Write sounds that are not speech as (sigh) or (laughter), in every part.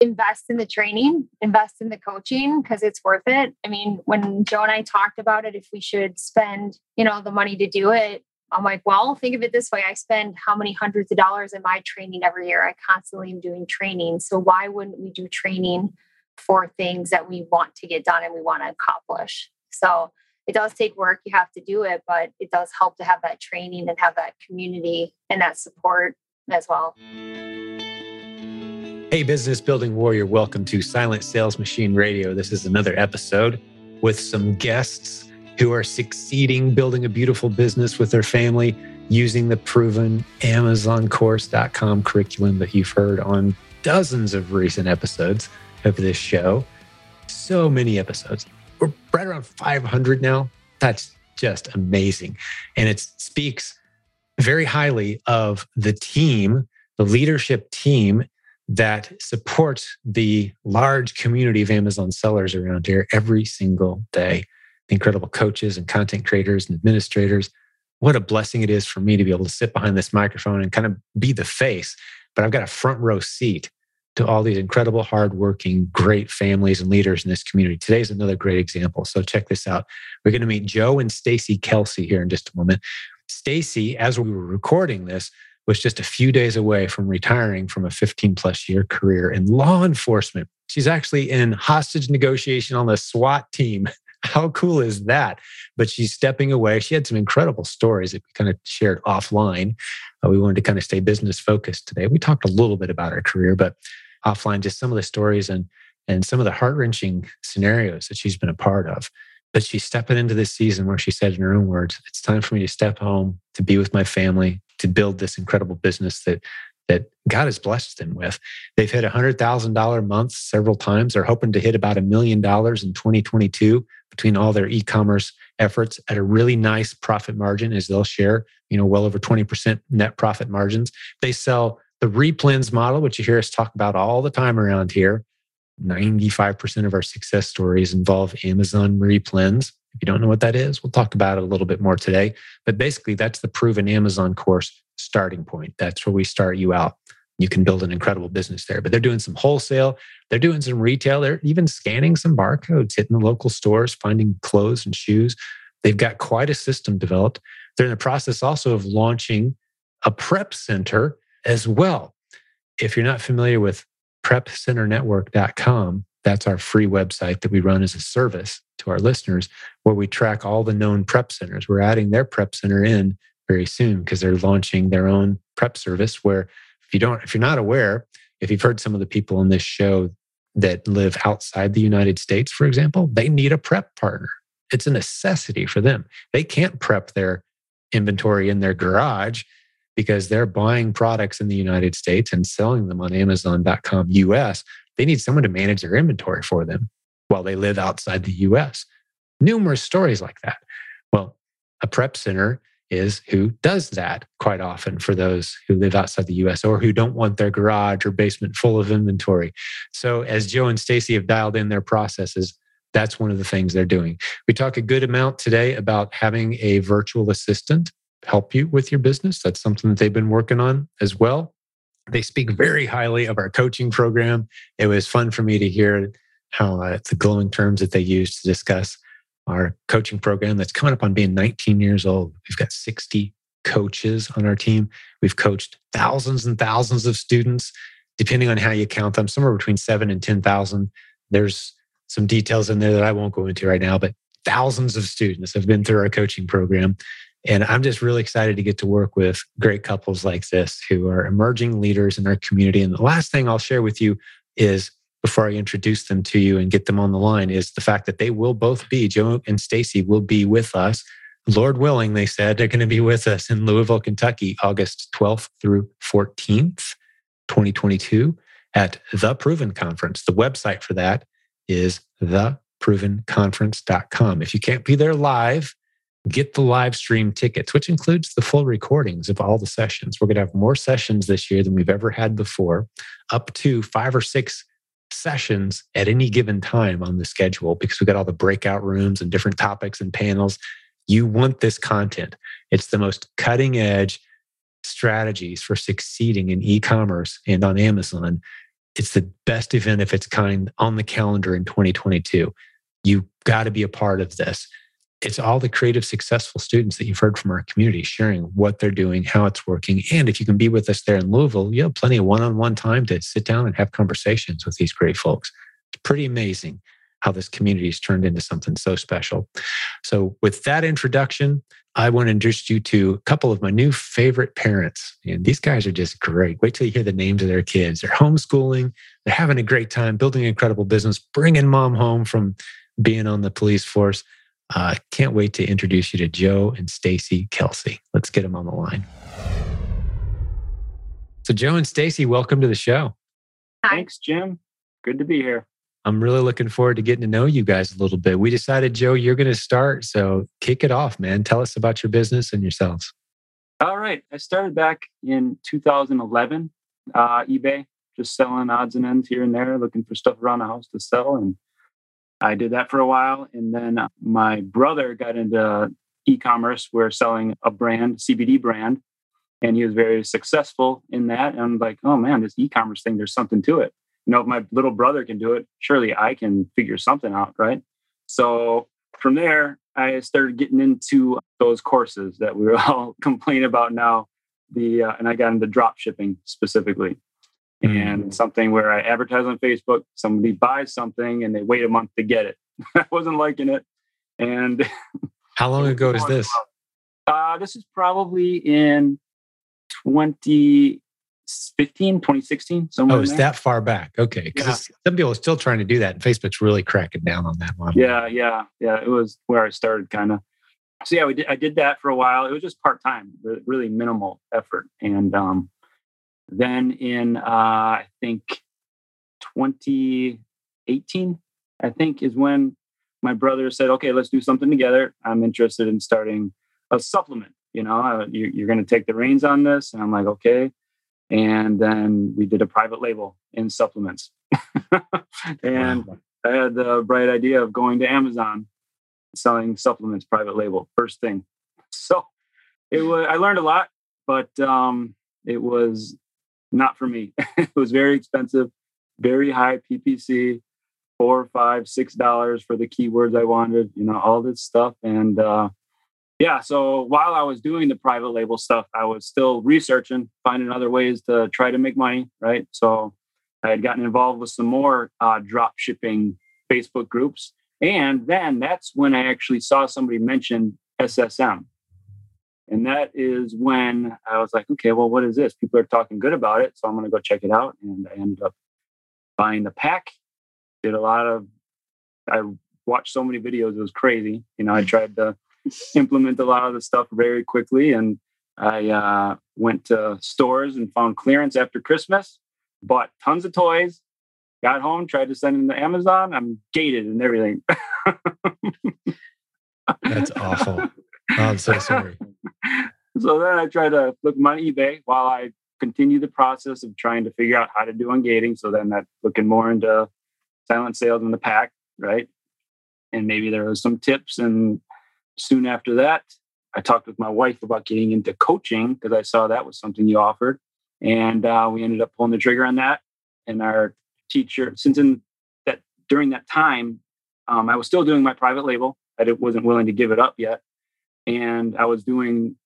invest in the training, invest in the coaching because it's worth it. I mean, when Joe and I talked about it, if we should spend, you know, the money to do it, I'm like, well, think of it this way. I spend how many hundreds of dollars in my training every year? I constantly am doing training. So why wouldn't we do training for things that we want to get done and we want to accomplish? So it does take work. You have to do it, but it does help to have that training and have that community and that support as well. Hey, business building warrior, welcome to Silent Sales Machine Radio. This is another episode with some guests who are succeeding building a beautiful business with their family using the proven AmazonCourse.com curriculum that you've heard on dozens of recent episodes of this show. So many episodes. We're right around 500 now. That's just amazing. And it speaks very highly of the team, the leadership team that supports the large community of Amazon sellers around here every single day. The incredible coaches and content creators and administrators. What a blessing it is for me to be able to sit behind this microphone and kind of be the face. But I've got a front row seat to all these incredible, hardworking, great families and leaders in this community. Today's another great example. So check this out. We're going to meet Joe and Stacy Kelsey here in just a moment. Stacy, as we were recording this, was just a few days away from retiring from a 15 plus year career in law enforcement. She's actually in hostage negotiation on the SWAT team. (laughs) How cool is that? But she's stepping away. She had some incredible stories that we kind of shared offline. Uh, we wanted to kind of stay business focused today. We talked a little bit about her career, but offline, just some of the stories and and some of the heart wrenching scenarios that she's been a part of. But she's stepping into this season where she said in her own words, it's time for me to step home, to be with my family, to build this incredible business that that God has blessed them with. They've hit a hundred thousand dollar months several times. They're hoping to hit about a million dollars in 2022 between all their e-commerce efforts at a really nice profit margin as they'll share, you know, well over 20% net profit margins. They sell the replens model, which you hear us talk about all the time around here. 95% of our success stories involve Amazon replens. If you don't know what that is, we'll talk about it a little bit more today. But basically, that's the proven Amazon course starting point. That's where we start you out. You can build an incredible business there. But they're doing some wholesale, they're doing some retail, they're even scanning some barcodes, hitting the local stores, finding clothes and shoes. They've got quite a system developed. They're in the process also of launching a prep center as well. If you're not familiar with prepcenternetwork.com, that's our free website that we run as a service to our listeners where we track all the known prep centers. We're adding their prep center in very soon because they're launching their own prep service where if you don't if you're not aware, if you've heard some of the people on this show that live outside the United States, for example, they need a prep partner. It's a necessity for them. They can't prep their inventory in their garage because they're buying products in the United States and selling them on Amazon.com US. They need someone to manage their inventory for them while they live outside the US. Numerous stories like that. Well, a prep center is who does that quite often for those who live outside the US or who don't want their garage or basement full of inventory. So as Joe and Stacy have dialed in their processes, that's one of the things they're doing. We talk a good amount today about having a virtual assistant help you with your business. That's something that they've been working on as well. They speak very highly of our coaching program. It was fun for me to hear how uh, the glowing terms that they use to discuss our coaching program that's coming up on being 19 years old. We've got 60 coaches on our team. We've coached thousands and thousands of students, depending on how you count them, somewhere between seven and 10,000. There's some details in there that I won't go into right now, but thousands of students have been through our coaching program. And I'm just really excited to get to work with great couples like this who are emerging leaders in our community. And the last thing I'll share with you is before I introduce them to you and get them on the line is the fact that they will both be, Joe and Stacy will be with us. Lord willing, they said they're going to be with us in Louisville, Kentucky, August 12th through 14th, 2022 at the Proven Conference. The website for that is theprovenconference.com. If you can't be there live, get the live stream tickets, which includes the full recordings of all the sessions. We're going to have more sessions this year than we've ever had before, up to five or six sessions at any given time on the schedule because we've got all the breakout rooms and different topics and panels. You want this content. It's the most cutting edge strategies for succeeding in e commerce and on Amazon. It's the best event of its kind on the calendar in 2022. You've got to be a part of this. It's all the creative, successful students that you've heard from our community sharing what they're doing, how it's working. And if you can be with us there in Louisville, you have plenty of one on one time to sit down and have conversations with these great folks. It's pretty amazing how this community has turned into something so special. So, with that introduction, I want to introduce you to a couple of my new favorite parents. And these guys are just great. Wait till you hear the names of their kids. They're homeschooling, they're having a great time, building an incredible business, bringing mom home from being on the police force. Uh, can't wait to introduce you to Joe and Stacy Kelsey. Let's get them on the line. So, Joe and Stacy, welcome to the show. Hi. Thanks, Jim. Good to be here. I'm really looking forward to getting to know you guys a little bit. We decided, Joe, you're going to start. So kick it off, man. Tell us about your business and yourselves. All right. I started back in 2011, uh, eBay, just selling odds and ends here and there, looking for stuff around the house to sell. And I did that for a while. And then my brother got into e commerce. We're selling a brand, CBD brand. And he was very successful in that. And I'm like, oh man, this e commerce thing, there's something to it you know, if my little brother can do it, surely I can figure something out, right? So from there, I started getting into those courses that we (laughs) all complain about now. The uh, and I got into drop shipping specifically, mm. and something where I advertise on Facebook. Somebody buys something and they wait a month to get it. (laughs) I wasn't liking it. And (laughs) how long (laughs) ago is this? Uh, this is probably in 20 2015, 2016, somewhere. Oh, it's that far back. Okay. Because yeah. some people are still trying to do that. And Facebook's really cracking down on that one. Yeah, yeah, yeah. It was where I started kind of. So yeah, we did, I did that for a while. It was just part time, really minimal effort. And um, then in uh, I think 2018, I think is when my brother said, "Okay, let's do something together. I'm interested in starting a supplement. You know, uh, you, you're going to take the reins on this." And I'm like, "Okay." and then we did a private label in supplements. (laughs) and wow. I had the bright idea of going to Amazon, selling supplements private label first thing. (laughs) So it was I learned a lot, but um, it was not for me. (laughs) it was very expensive, very high PPC, four, five, six dollars for the keywords I wanted, you know, all this stuff. And uh, yeah, so while I was doing the private label stuff, I was still researching, finding other ways to try to make money, right? So I had gotten involved with some more uh, drop shipping Facebook groups. And then that's when I actually saw somebody mention SSM. And that is when I was like, okay, well, what is this? People are talking good about it. So I'm going to go check it out. And I ended up buying the pack, did a lot of, I watched so many videos, it was crazy. You know, I tried to, (laughs) implement a lot of the stuff very quickly. And I uh, went to stores and found clearance after Christmas, bought tons of toys, got home, tried to send them to Amazon. I'm gated and everything. (laughs) That's awful. Oh, I'm so sorry. (laughs) So then I tried to look on eBay while I continue the process of trying to figure out how to do ungating. So then that looking more into silent sales in the pack, right? And maybe there was some tips and soon after that, I talked with my wife about getting into coaching because I saw that was something you offered. And uh, we ended up pulling the trigger on that. And our teacher, since in that during that time, um, I was still doing my private label. I wasn't willing to give it up yet, and I was doing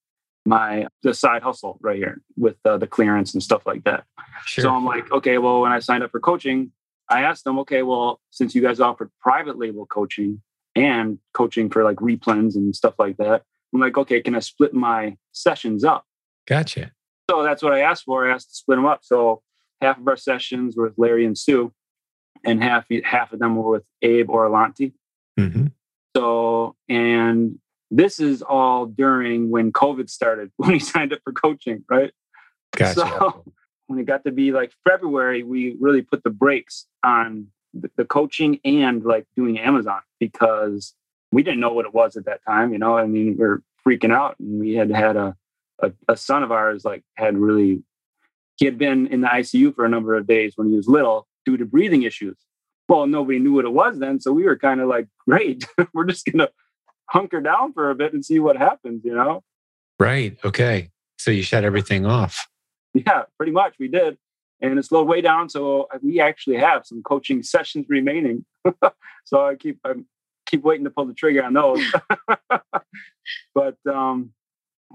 my the side hustle right here with uh, the clearance and stuff like that. Sure. So I'm like, okay, well, when I signed up for coaching, I asked them, okay, well, since you guys offered private label coaching, and coaching for like replens and stuff like that. I'm like, okay, can I split my sessions up? Gotcha. So that's what I asked for. I asked to split them up. So half of our sessions were with Larry and Sue, and half half of them were with Abe Orlanti. Mm-hmm. So, and this is all during when COVID started, (laughs) when he signed up for coaching, right? Gotcha. So (laughs) when it got to be like February, we really put the brakes on the coaching and like doing Amazon because we didn't know what it was at that time. You know, I mean, we are freaking out, and we had had a, a, a son of ours like had really he had been in the ICU for a number of days when he was little due to breathing issues. Well, nobody knew what it was then, so we were kind of like, great, (laughs) we're just gonna hunker down for a bit and see what happens. You know? Right. Okay. So you shut everything off. Yeah, pretty much. We did. and it slowed way down. So we actually have some coaching (laughs) sessions remaining. (laughs) so I keep I keep waiting to pull the trigger on those. (laughs) but um,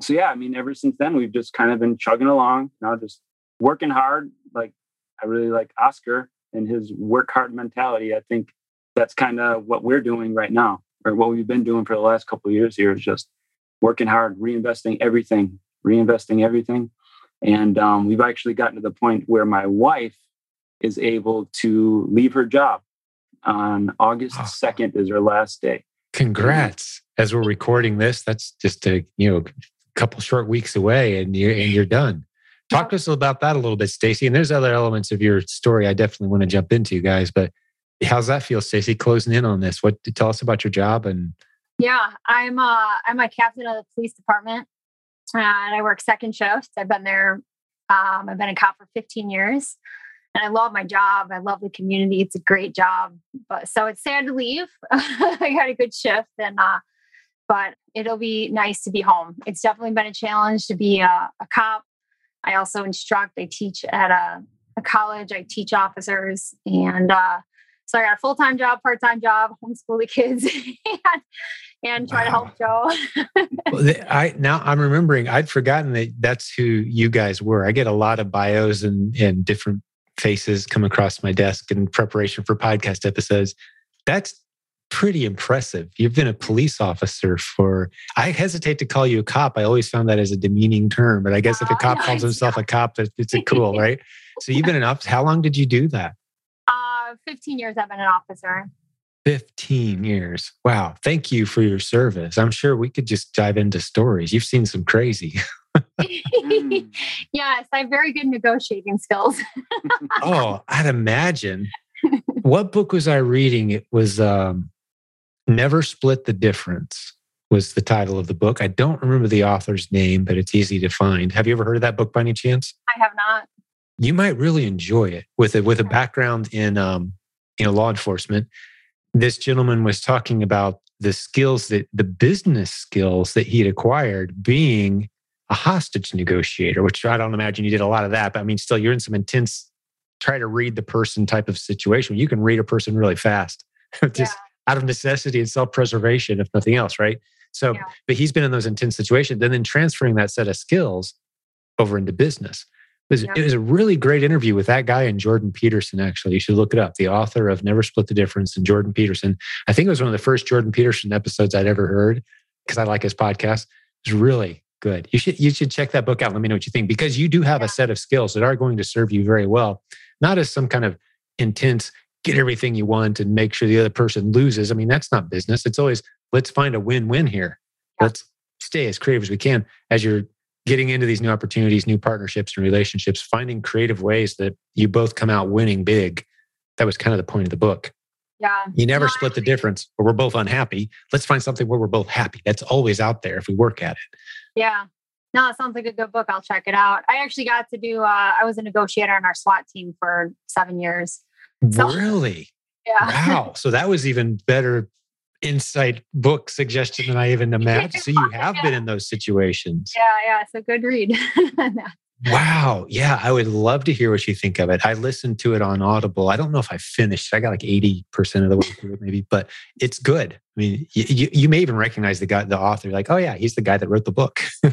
so yeah, I mean, ever since then we've just kind of been chugging along. You know, just working hard. Like I really like Oscar and his work hard mentality. I think that's kind of what we're doing right now, or what we've been doing for the last couple of years here is just working hard, reinvesting everything, reinvesting everything. And um, we've actually gotten to the point where my wife is able to leave her job on August oh. 2nd is her last day. Congrats. As we're recording this, that's just a, you know, couple short weeks away and you're and you're done. Talk to us about that a little bit, Stacy. And there's other elements of your story I definitely want to jump into, guys. But how's that feel, Stacy? Closing in on this. What tell us about your job and yeah, I'm uh I'm a captain of the police department and I work second shift. I've been there. Um, I've been a cop for 15 years, and I love my job. I love the community. It's a great job, but so it's sad to leave. (laughs) I got a good shift, and uh, but it'll be nice to be home. It's definitely been a challenge to be a, a cop. I also instruct. I teach at a, a college. I teach officers, and uh, so I got a full time job, part time job, homeschool the kids, (laughs) and, and try wow. to help Joe. well, (laughs) I now I'm remembering. I'd forgotten that that's who you guys were. I get a lot of bios and and different faces come across my desk in preparation for podcast episodes. That's pretty impressive. You've been a police officer for, I hesitate to call you a cop. I always found that as a demeaning term, but I guess if a oh, cop calls himself a cop, it's a cool, (laughs) right? So you've been an officer. How long did you do that? 15 years I've been an officer. 15 years. Wow. Thank you for your service. I'm sure we could just dive into stories. You've seen some crazy. (laughs) yes, I have very good negotiating skills. (laughs) oh, I'd imagine. What book was I reading? It was um, Never Split the Difference was the title of the book. I don't remember the author's name, but it's easy to find. Have you ever heard of that book by any chance? I have not you might really enjoy it with a with a background in um, you know law enforcement. This gentleman was talking about the skills that the business skills that he'd acquired being a hostage negotiator, which I don't imagine you did a lot of that, but I mean, still, you're in some intense, try to read the person type of situation. You can read a person really fast, (laughs) just yeah. out of necessity and self preservation, if nothing else, right? So, yeah. but he's been in those intense situations, and then transferring that set of skills over into business. It was, yeah. it was a really great interview with that guy and Jordan Peterson, actually. You should look it up. The author of Never Split the Difference and Jordan Peterson. I think it was one of the first Jordan Peterson episodes I'd ever heard because I like his podcast. It's really good. You should you should check that book out. Let me know what you think because you do have yeah. a set of skills that are going to serve you very well, not as some kind of intense get everything you want and make sure the other person loses. I mean, that's not business. It's always let's find a win-win here. Yeah. Let's stay as creative as we can as you're getting into these new opportunities, new partnerships and relationships, finding creative ways that you both come out winning big. That was kind of the point of the book. Yeah. You never no, split the difference or we're both unhappy. Let's find something where we're both happy. That's always out there if we work at it. Yeah. No, it sounds like a good book. I'll check it out. I actually got to do, uh, I was a negotiator on our SWAT team for seven years. So, really? (laughs) Yeah. Wow. So that was even better insight book suggestion than I even (laughs) imagined. So you have been in those situations. Yeah, yeah. So good read. (laughs) wow. Yeah. I would love to hear what you think of it. I listened to it on Audible. I don't know if I finished. I got like 80% of the way through it, maybe, but it's good. I mean, you, you, you may even recognize the guy, the author, like, oh, yeah, he's the guy that wrote the book. (laughs)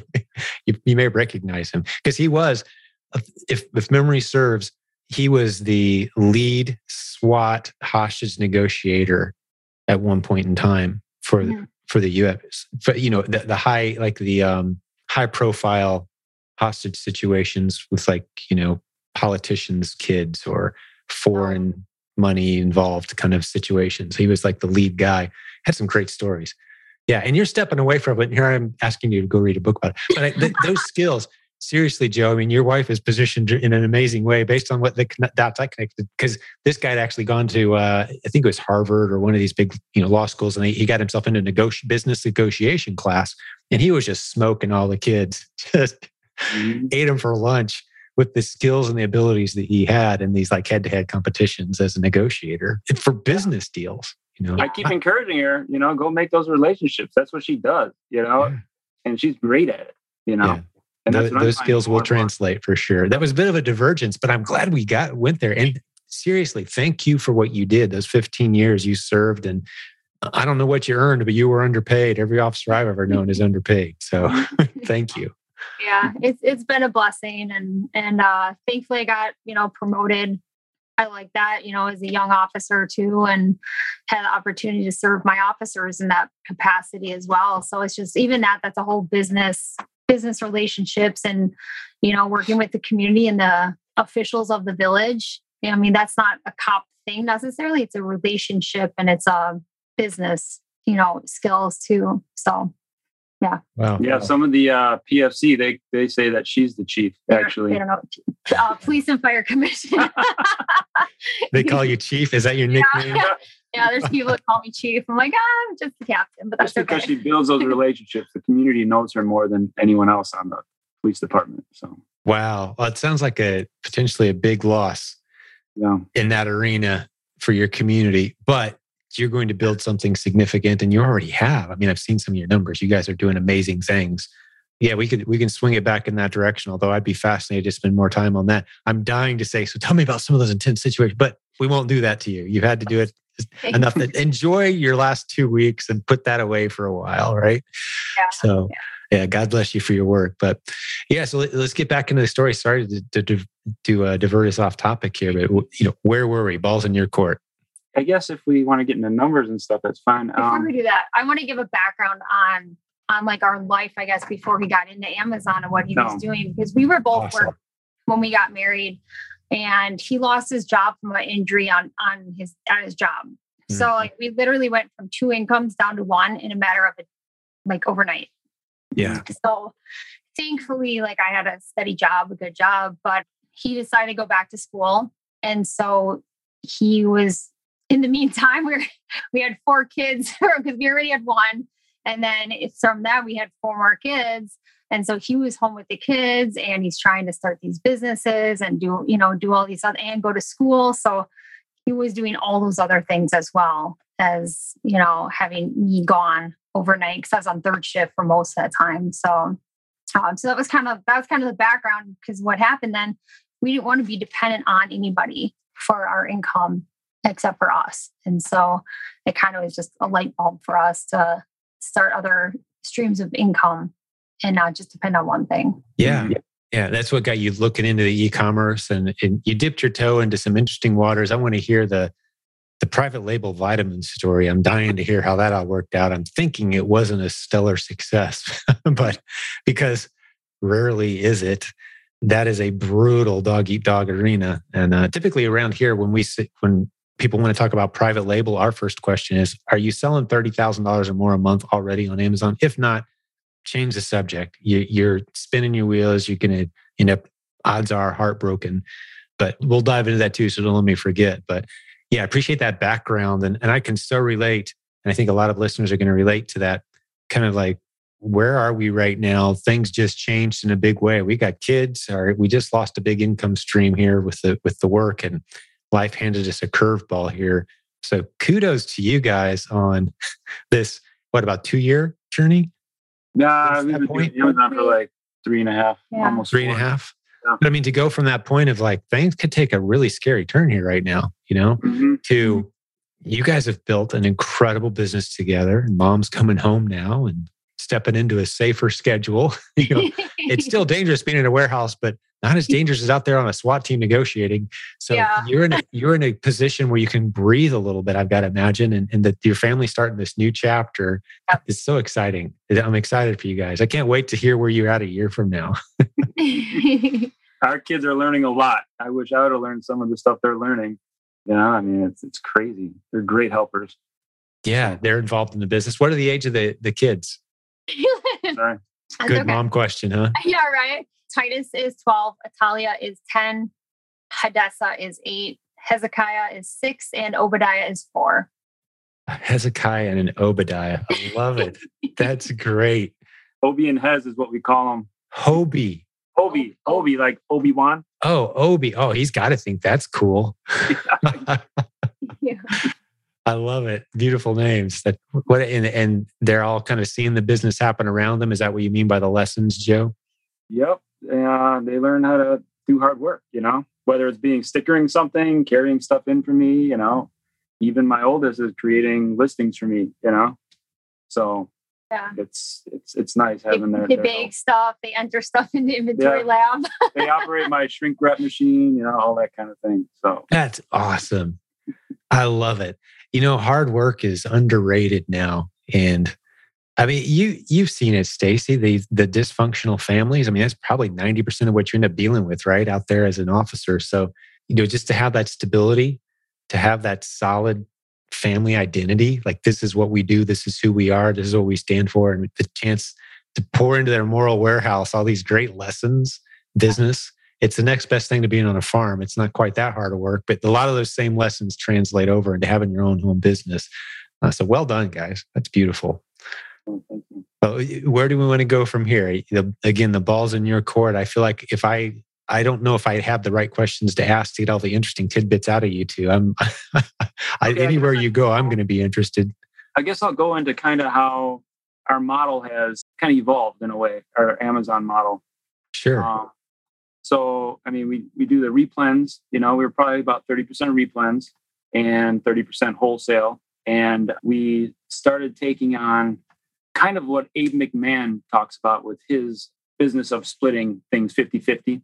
you, you may recognize him because he was, if, if memory serves, he was the lead SWAT hostage negotiator at one point in time for yeah. for the U.S. For, you know, the, the high like the um, high profile hostage situations with like you know politicians' kids or foreign oh. money involved kind of situations. He was like the lead guy. Had some great stories. Yeah, and you're stepping away from it. And here I'm asking you to go read a book about it. But I, th- those skills, seriously, Joe, I mean, your wife is positioned in an amazing way based on what the dots I connected. Because this guy had actually gone to, uh, I think it was Harvard or one of these big, you know, law schools, and he, got himself into negoti- business negotiation class, and he was just smoking all the kids, (laughs) just mm-hmm. ate them for lunch with the skills and the abilities that he had in these like head-to-head competitions as a negotiator for business deals. You know, I keep (laughs) encouraging her. You know, go make those relationships. That's what she does. You know, yeah. and she's great at it. You know. Yeah And Tho- that's what those skills will translate for sure. That was a bit of a divergence, but I'm glad we got went there. And seriously, thank you for what you did. Those 15 years you served, and I don't know what you earned, but you were underpaid. Every officer I've ever known is underpaid. So (laughs) thank you. yeah it's it's been a blessing and and uh thankfully i got you know promoted i like that you know as a young officer too and had the opportunity to serve my officers in that capacity as well so it's just even that that's a whole business business relationships and you know working with the community and the officials of the village i mean that's not a cop thing necessarily it's a relationship and it's a business you know skills too so yeah. Wow. Yeah, some of the uh, PFC they they say that she's the chief. Actually, they don't know uh, police and fire commission (laughs) They call you (laughs) chief. Is that your nickname? yeah, (laughs) there's (laughs) people that call me chief. I'm like, ah, I'm just the captain, but that's just because okay. she builds those relationships, the community knows her more than anyone else on the police department. So, Wow. Well, it sounds like a potentially a big loss yeah, in that arena for your community, but you're going to build something significant and you already have. I mean, I've seen some of your numbers. You guys are doing amazing things. Yeah, we could we can swing it back in that direction, although I'd be fascinated to spend more time on that. I'm dying to say, so tell me about some of those intense situations, but we won't do that to you. You've had to do it (laughs) enough that enjoy your last two weeks and put that away for a while, right? Yeah, So, yeah, God bless you for your work. But yeah, so let, us get back into the story. Sorry to, to, to, to uh, divert us off topic here, but you know, where were we? Balls in your court. I guess if we want to get into numbers and stuff, that's fine. Before Um, we do that, I want to give a background on on like our life, I guess, before he got into Amazon and what he was doing because we were both Awesome. work when we got married, and he lost his job from an injury on on his at his job. So Mhm. like we literally went from two incomes down to one in a matter of a, like overnight. Yeah. So thankfully, like I had a steady job, a good job, but he decided to go back to school. And so he was in the (laughs) meantime, we were, we had four kids (laughs) because we already had one. And then it's from that we had four more kids. And so he was home with the kids and he's trying to start these businesses and do, you know, do all these other and go to school. So he was doing all those other things as well as, you know, having me gone overnight because I was on third shift for most of that time. So um, so that was kind of that was kind of the background because what happened then we didn't want to be dependent on anybody for our income except for us. And so it kind of was just a light bulb for us to start other streams of income and not just depend on one thing. Yeah. Yeah. That's what got you looking into the e-commerce and, and you dipped your toe into some interesting waters. I want to hear the the private label vitamin story. I'm dying to hear how that all worked out. I'm thinking it wasn't a stellar success, (laughs) but because rarely is it, that is a brutal dog eat dog arena. And uh, typically around here, when we sit, when people want to talk about private label, our first question is, are you selling $30,000 or more a month already on Amazon? If not, change the subject. You, you're spinning your wheels. You're going to end up, odds are, heartbroken. But we'll dive into that too. So don't let me forget. But yeah, I appreciate that background. And, and I can so relate. And I think a lot of listeners are going to relate to that kind of like, where are we right now? Things just changed in a big way. We got kids, or we just lost a big income stream here with the with the work, and life handed us a curveball here. So kudos to you guys on (laughs) this. What about two year journey? Nah, What's we've that been point? doing Amazon for like three and a half, Yeah. almost Three and a half. Yeah. But I mean, to go from that point of like things could take a really scary turn here right now, you know, Mhm. to you guys have built an incredible business together. And mom's coming home now and stepping into a safer schedule. (laughs) you know, it's still (laughs) dangerous being in a warehouse, but not as dangerous as out there on a SWAT team negotiating. So Yeah. (laughs) you're in a you're in a position where you can breathe a little bit. I've got to imagine, and, and that your family starting this new chapter. Yep. It's so exciting. I'm excited for you guys. I can't wait to hear where you're at a year from now. (laughs) (laughs) Our kids are learning a lot. I wish I would have learned some of the stuff they're learning. You know, I mean, it's it's crazy. They're great helpers. Yeah, they're involved in the business. What are the age of the the kids? Sorry. That's Good okay. mom question, huh? (laughs) Yeah, right. Titus is 12, Atalia is 10, Hadassah is 8, Hezekiah is 6, and Obadiah is 4. Hezekiah and an Obadiah. I love it. (laughs) That's great. Obi and Hez is what we call them. Hobie. Obi, Obi, like Obi Wan. Oh, Obi. Oh, he's got to think that's cool. (laughs) Yeah. I love it. Beautiful names. That what and, and they're all kind of seeing the business happen around them. Is that what you mean by the lessons, Joe? Yep. Uh, they learn how to do hard work, you know, whether it's being stickering something, carrying stuff in for me, you know, even my oldest is creating listings for me, you know. So yeah, it's it's it's nice having they, their, they their bake stuff, they enter stuff in the inventory Yeah. lab. they operate my shrink wrap machine, you know, all that kind of thing. So That's awesome. I love it. You know, hard work is underrated now. And I mean, you you've seen it, Stacy, the the dysfunctional families. I mean, that's probably 90% of what you end up dealing with, right? Out there as an officer. So, you know, just to have that stability, to have that solid family identity, like this is what we do, this is who we are, this is what we stand for, and the chance to pour into their moral warehouse all these great lessons, business it's the next best thing to being on a farm. It's not quite that hard of work, but a lot of those same lessons translate over into having your own home business. Uh, so well done, guys. That's beautiful. oh, thank you. Well, where do we want to go from here? The, again, the ball's in your court. I feel like if I, I don't know if I have the right questions to ask to get all the interesting tidbits out of you two. I'm, (laughs) I, Okay, anywhere you go, I'm going to be interested. I guess I'll go into kind of how our model has kind of evolved in a way, our Amazon model. Sure. Um, so, I mean, we, we do the replens, you know, we were probably about 30% replens and 30% wholesale. And we started taking on kind of what Abe McMahon talks about with his business of splitting things 50 50.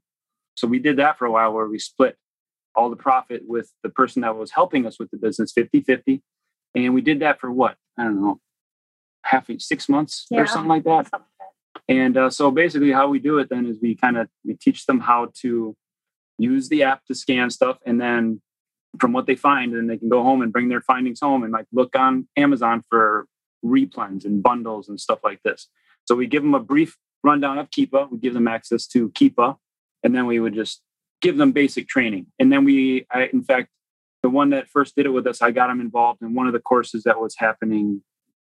So we did that for a while where we split all the profit with the person that was helping us with the business 50 50. And we did that for what? I don't know, half six months Yeah. or something like that. And uh, so basically, how we do it then is we kind of we teach them how to use the app to scan stuff, and then from what they find, then they can go home and bring their findings home and like look on Amazon for replens and bundles and stuff like this. So we give them a brief rundown of Keepa. We give them access to Keepa, and then we would just give them basic training. And then we, I, in fact, the one that first did it with us, I got him involved in one of the courses that was happening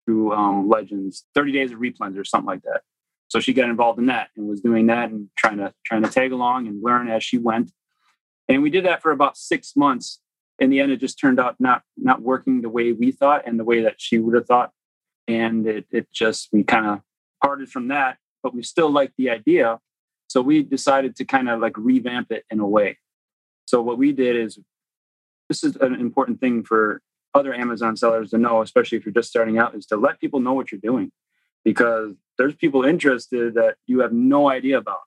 through um, Legends, 30 days of replens or something like that. So she got involved in that and was doing that and trying to trying to tag along and learn as she went. And we did that for about six months. In the end, it just turned out not not working the way we thought and the way that she would have thought. And it it just we kind of parted from that, but we still liked the idea. So we decided to kind of like revamp it in a way. So what we did is this is an important thing for other Amazon sellers to know, especially if you're just starting out, is to let people know what you're doing because there's people interested that you have no idea about.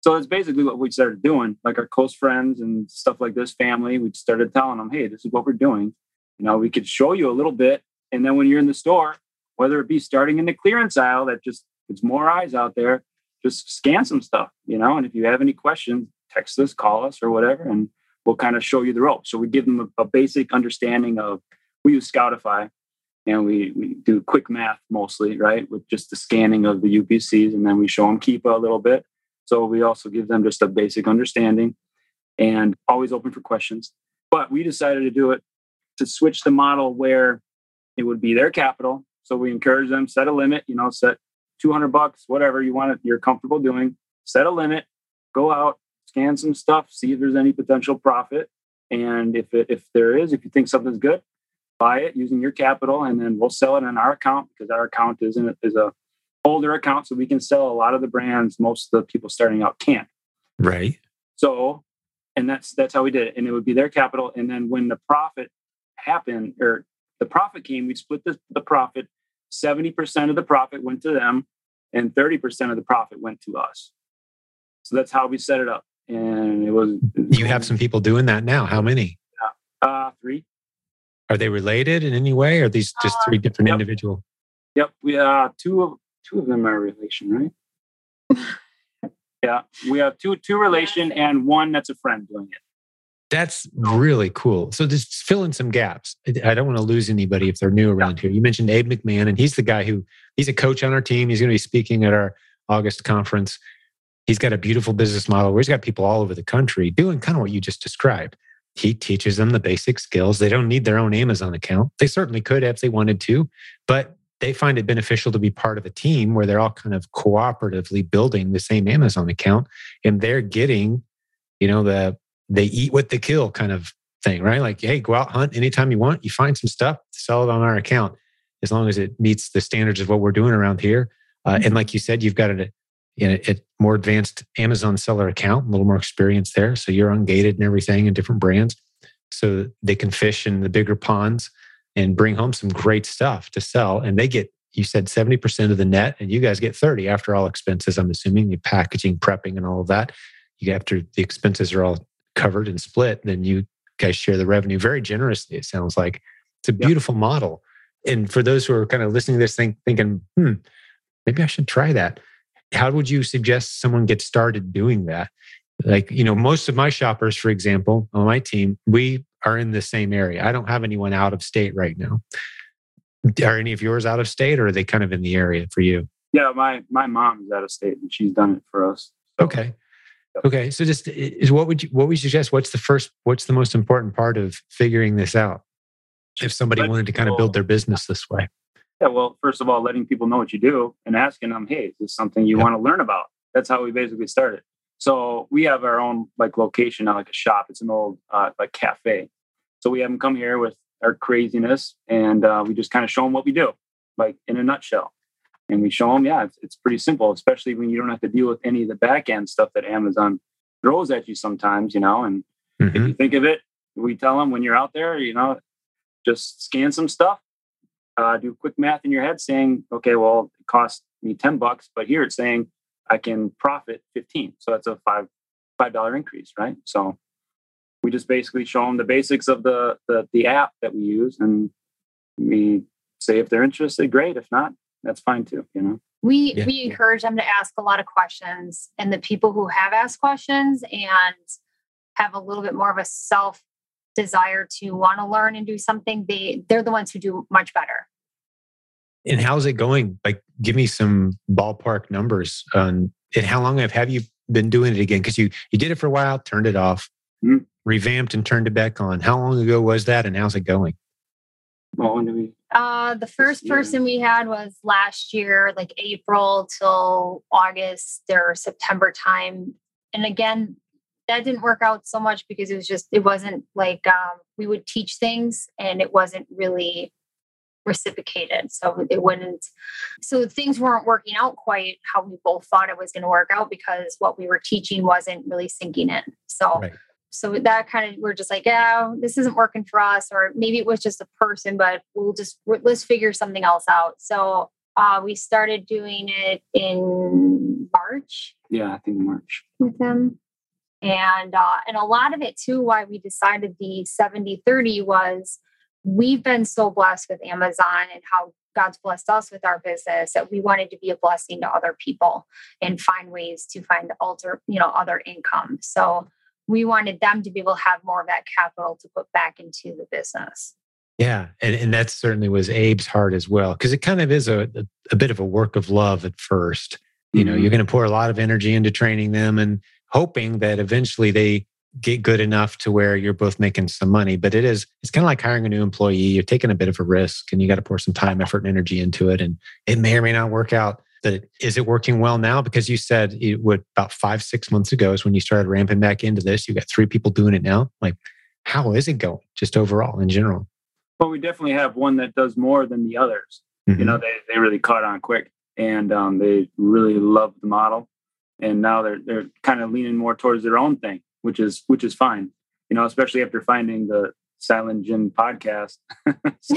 So it's basically what we started doing, like our close friends and stuff like this, family. We started telling them, hey, this is what we're doing. You know, we could show you a little bit. And then when you're in the store, whether it be starting in the clearance aisle that just it's more eyes out there, just scan some stuff, you know. And if you have any questions, text us, call us, or whatever, and we'll kind of show you the ropes. So we give them a, a basic understanding of we use Scoutify and we, we do quick math mostly, right? With just the scanning of the UPCs, and then we show them Keepa a little bit. So we also give them just a basic understanding and always open for questions. But we decided to do it to switch the model where it would be their capital. So we encourage them set a limit, you know, set 200 bucks, whatever you want, you're comfortable doing, set a limit, go out, scan some stuff, see if there's any potential profit. And if it, if there is, if you think something's good, buy it using your capital, and then we'll sell it on our account because our account is in, is a older account, so we can sell a lot of the brands most of the people starting out can't. Right. So, and that's that's how we did it, and it would be their capital, and then when the profit happened or the profit came, we'd split the, the profit. Seventy percent of the profit went to them, and thirty percent of the profit went to us. So that's how we set it up, and it was. You have some people doing that now. How many? uh, three. Are they related in any way? Or are these just three different Yep. individual? Yep, we uh two of two of them are relation, right? (laughs) yeah, we have two two relation and one that's a friend doing it. That's really cool. So just fill in some gaps. I- I don't want to lose anybody if they're new around here. You mentioned Abe McMahon, and he's the guy who he's a coach on our team. He's going to be speaking at our August conference. He's got a beautiful business model where he's got people all over the country doing kind of what you just described. He teaches them the basic skills. They don't need their own Amazon account. They certainly could if they wanted to, but they find it beneficial to be part of a team where they're all kind of cooperatively building the same Amazon account and they're getting, you know, the they eat what they kill kind of thing, right? Like, hey, go out hunt anytime you want. You find some stuff, sell it on our account, as long as it meets the standards of what we're doing around here. Uh, and like you said, you've got know, it more advanced Amazon seller account, a little more experience there. So you're ungated and everything and different brands. So they can fish in the bigger ponds and bring home some great stuff to sell. And they get, you said 70% of the net, and you guys get 30 after all expenses, I'm assuming, you packaging, prepping, and all of that. You after the expenses are all covered and split, then you guys share the revenue very generously, it sounds like. It's a beautiful yep. model. And for those who are kind of listening to this thing, thinking, hmm, maybe I should try that. How would you suggest someone get started doing that? Like, you know, most of my shoppers, for example, on my team, we are in the same area. I don't have anyone out of state right now. Are any of yours out of state or are they kind of in the area for you? Yeah, my my mom is out of state and she's done it for us. Okay. Okay. So just is what would you what would you suggest? What's the first what's the most important part of figuring this out? If somebody wanted to kind of build their business this way. Yeah, well, first of all, letting people know what you do and asking them, hey, is this something you yep. want to learn about? That's how we basically started. So we have our own like location, not like a shop. It's an old uh, like cafe. So we have them come here with our craziness, and uh, we just kind of show them what we do, like in a nutshell. And we show them, yeah, it's, it's pretty simple, especially when you don't have to deal with any of the back end stuff that Amazon throws at you sometimes, you know. And mm-hmm. if you think of it, we tell them when you're out there, you know, just scan some stuff, uh, do quick math in your head, saying, okay, well, it cost me ten bucks, but here it's saying I can profit 15. So that's a five five dollar increase, right? So we just basically show them the basics of the, the the app that we use, and we say if they're interested, great. If not, that's fine too. You know. We yeah. we encourage them to ask a lot of questions, and the people who have asked questions and have a little bit more of a self desire to want to learn and do something, they they're the ones who do much better. And how's it going? Like, give me some ballpark numbers on and how long have, have you been doing it again? Because you you did it for a while, turned it off, mm-hmm. revamped and turned it back on. How long ago was that, and how's it going? Well, when did we? Uh, the first person we had was last year, like April till August or September time. And again, that didn't work out so much because it was just it wasn't like um, we would teach things and it wasn't really reciprocated. So it wouldn't, so things weren't working out quite how we both thought it was going to work out because what we were teaching wasn't really sinking in. So, right. so that kind of, we're just like, yeah, this isn't working for us. Or maybe it was just a person, but we'll just, let's figure something else out. So uh, we started doing it in March. Yeah, I think March. With them. And uh, and a lot of it too, why we decided the 70 30 was we've been so blessed with Amazon and how God's blessed us with our business that we wanted to be a blessing to other people and find ways to find alter, you know, other income. So we wanted them to be able to have more of that capital to put back into the business. Yeah, and, and that certainly was Abe's heart as well, because it kind of is a, a, a, bit of a work of love at first. You know, mm-hmm. you're going to pour a lot of energy into training them and hoping that eventually they get good enough to where you're both making some money. But it is, it's kind of like hiring a new employee. You're taking a bit of a risk and you got to pour some time, effort, and energy into it. And it may or may not work out. But is it working well now? Because you said it would about five, six months ago is when you started ramping back into this. You got three people doing it now. Like, how is it going just overall in general? Well, we definitely have one that does more than the others. Mm-hmm. You know, they, they really caught on quick and um, they really love the model. And now they're they're kind of leaning more towards their own thing which is which is fine. You know, especially after finding the Silent Gin podcast. (laughs) so, (laughs)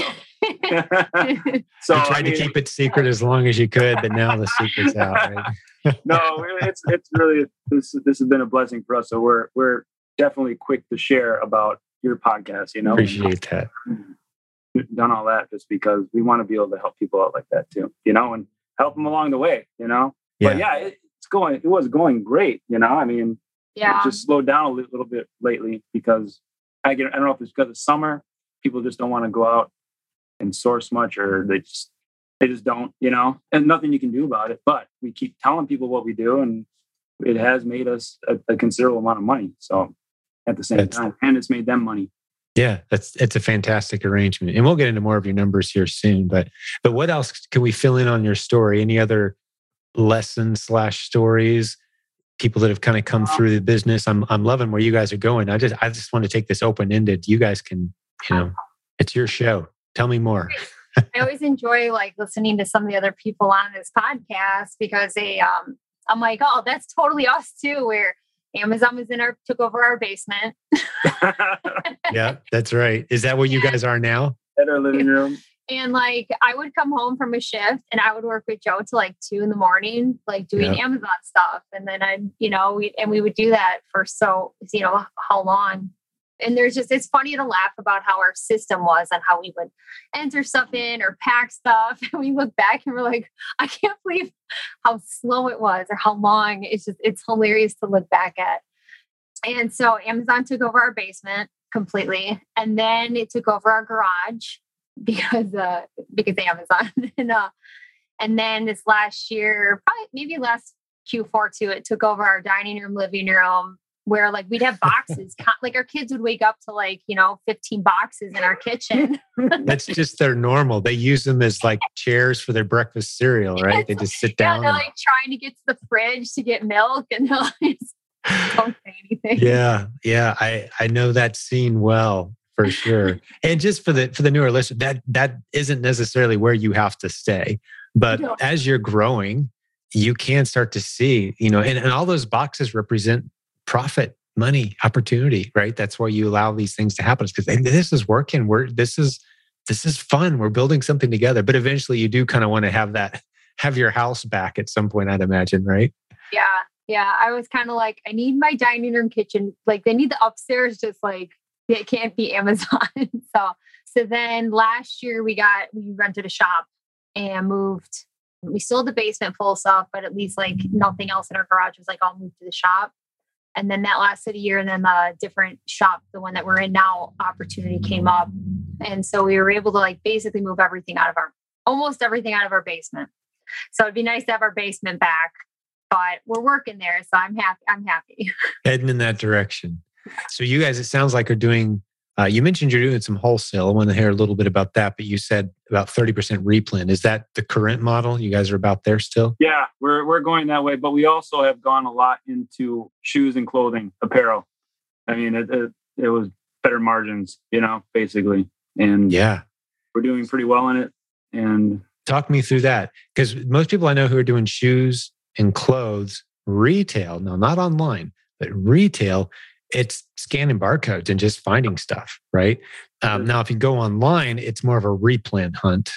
so you tried I mean, to keep it secret as long as you could, but now the secret's out. Right? (laughs) no, it's it's really this this has been a blessing for us. So we're we're definitely quick to share about your podcast. You know, appreciate that. Done all that just because we want to be able to help people out like that too. You know, and help them along the way. You know, yeah. but yeah, it, it's going. It was going great. You know, I mean, yeah. Just slowed down a little bit lately because I get I don't know if it's because of summer. People just don't want to go out and source much or they just they just don't, you know, and nothing you can do about it. But we keep telling people what we do and it has made us a, a considerable amount of money. So at the same that's, time, and it's made them money. Yeah, that's it's a fantastic arrangement. And we'll get into more of your numbers here soon. But but what else can we fill in on your story? Any other lessons slash stories people that have kind of come through the business. I'm I'm loving where you guys are going. I just I just want to take this open ended. You guys can, you know, it's your show. Tell me more. I always enjoy like listening to some of the other people on this podcast because they um I'm like, oh, that's totally us too. Where Amazon was in our took over our basement. (laughs) yeah, that's right. Is that where you guys are now? in our living room. And like I would come home from a shift and I would work with Joe to like two in the morning, like doing yeah. Amazon stuff. And then I, you know, we and we would do that for so you know how long. And there's just it's funny to laugh about how our system was and how we would enter stuff in or pack stuff. And (laughs) we look back and we're like, I can't believe how slow it was or how long. It's just it's hilarious to look back at. And so Amazon took over our basement completely. And then it took over our garage (laughs) because uh because Amazon (laughs) and uh and then this last year, probably maybe last Q4 too, it took over our dining room, living room, where like we'd have boxes. (laughs) like our kids would wake up to like, you know, 15 boxes in our kitchen. That's just their normal. They use them as like chairs for their breakfast cereal, right? They just sit down. Yeah, they're like trying to get to the fridge to get milk and they're like, don't say anything. Yeah, yeah. I, I know that scene well for sure. (laughs) and just for the for the newer listener, that that isn't necessarily where you have to stay. But no. as you're growing, you can start to see, you know, and, and all those boxes represent profit, money, opportunity, right? That's why you allow these things to happen. Because this is working. We're this is this is fun. We're building something together. But eventually you do kind of want to have that have your house back at some point, I'd imagine, right? Yeah. Yeah. I was kind of like, I need my dining room kitchen. Like they need the upstairs just like it can't be Amazon. (laughs) so so then last year we got we rented a shop and moved. We sold the basement full stuff, but at least like nothing else in our garage was like all moved to the shop. And then that lasted a year, and then the different shop, the one that we're in now, opportunity came up, and so we were able to like basically move everything out of our almost everything out of our basement. So it'd be nice to have our basement back, but we're working there, so I'm happy. I'm happy. (laughs) Heading in that direction. So you guys, it sounds like are doing. Uh, you mentioned you're doing some wholesale. I want to hear a little bit about that, but you said about 30% replen. Is that the current model? You guys are about there still? Yeah, we're we're going that way, but we also have gone a lot into shoes and clothing, apparel. I mean, it, it, it was better margins, you know, basically, and yeah, we're doing pretty well in it. And talk me through that because most people I know who are doing shoes and clothes retail, no, not online, but retail it's scanning barcodes and just finding stuff, right? Um, now, if you go online, it's more of a replen hunt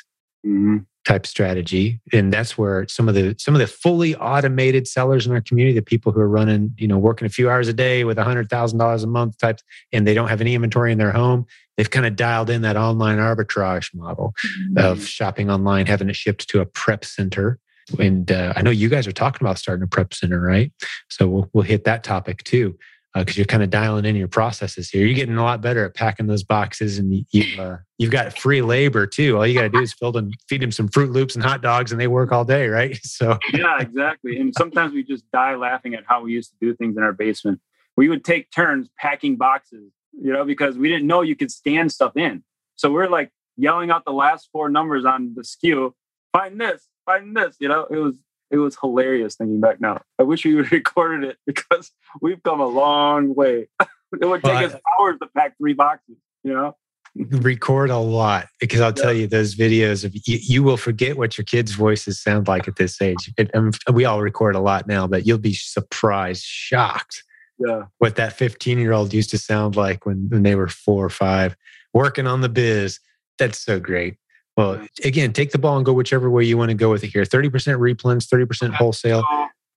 mm-hmm. type strategy, and that's where some of the some of the fully automated sellers in our community, the people who are running, you know, working a few hours a day with a hundred thousand dollars a month types, and they don't have any inventory in their home, they've kind of dialed in that online arbitrage model mm-hmm. of shopping online, having it shipped to a prep center. And uh, I know you guys are talking about starting a prep center, right? So we'll, we'll hit that topic too because uh, you're kind of dialing in your processes here. You're getting a lot better at packing those boxes, and you, uh, you've got free labor too. All you got to do is fill them, feed them some Fruit Loops and hot dogs, and they work all day, right? (laughs) So yeah, exactly. And sometimes we just die laughing at how we used to do things in our basement. We would take turns packing boxes, you know, because we didn't know you could scan stuff in. So we're like yelling out the last four numbers on the SKU. Find this, find this. You know, it was it was hilarious thinking back now. I wish we would (laughs) have recorded it because we've come a long way. (laughs) it would take well, us hours to pack three boxes, you know? Record a lot because I'll yeah. tell you those videos of you, you, will forget what your kids' voices sound like at this age. It, um, we all record a lot now, but you'll be surprised, shocked. Yeah. What that 15 year old used to sound like when, when they were four or five, working on the biz. That's so great. Well, again, take the ball and go whichever way you want to go with it here. 30% replens, 30% wholesale.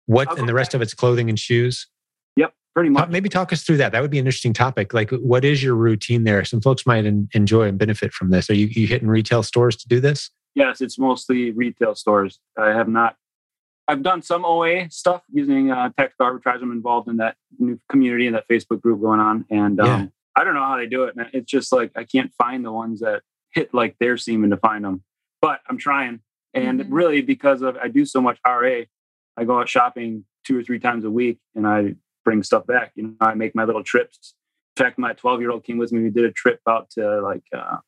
What and the rest of it's clothing and shoes? Yep, pretty much. Maybe talk us through that. That would be an interesting topic. Like, what is your routine there? Some folks might enjoy and benefit from this. Are you, you hitting retail stores to do this? Yes, it's mostly retail stores. I have not. I've done some OA stuff using uh, Tactical Arbitrage. I'm involved in that new community and that Facebook group going on, and um, yeah. I don't know how they do it, man. It's just like I can't find the ones that hit like they're seeming to find them. But I'm trying. And mm-hmm. really, because of I do so much RA, I go out shopping two or three times a week and I bring stuff back. You know, I make my little trips. In fact, my 12 year old came with me. We did a trip out to like uh,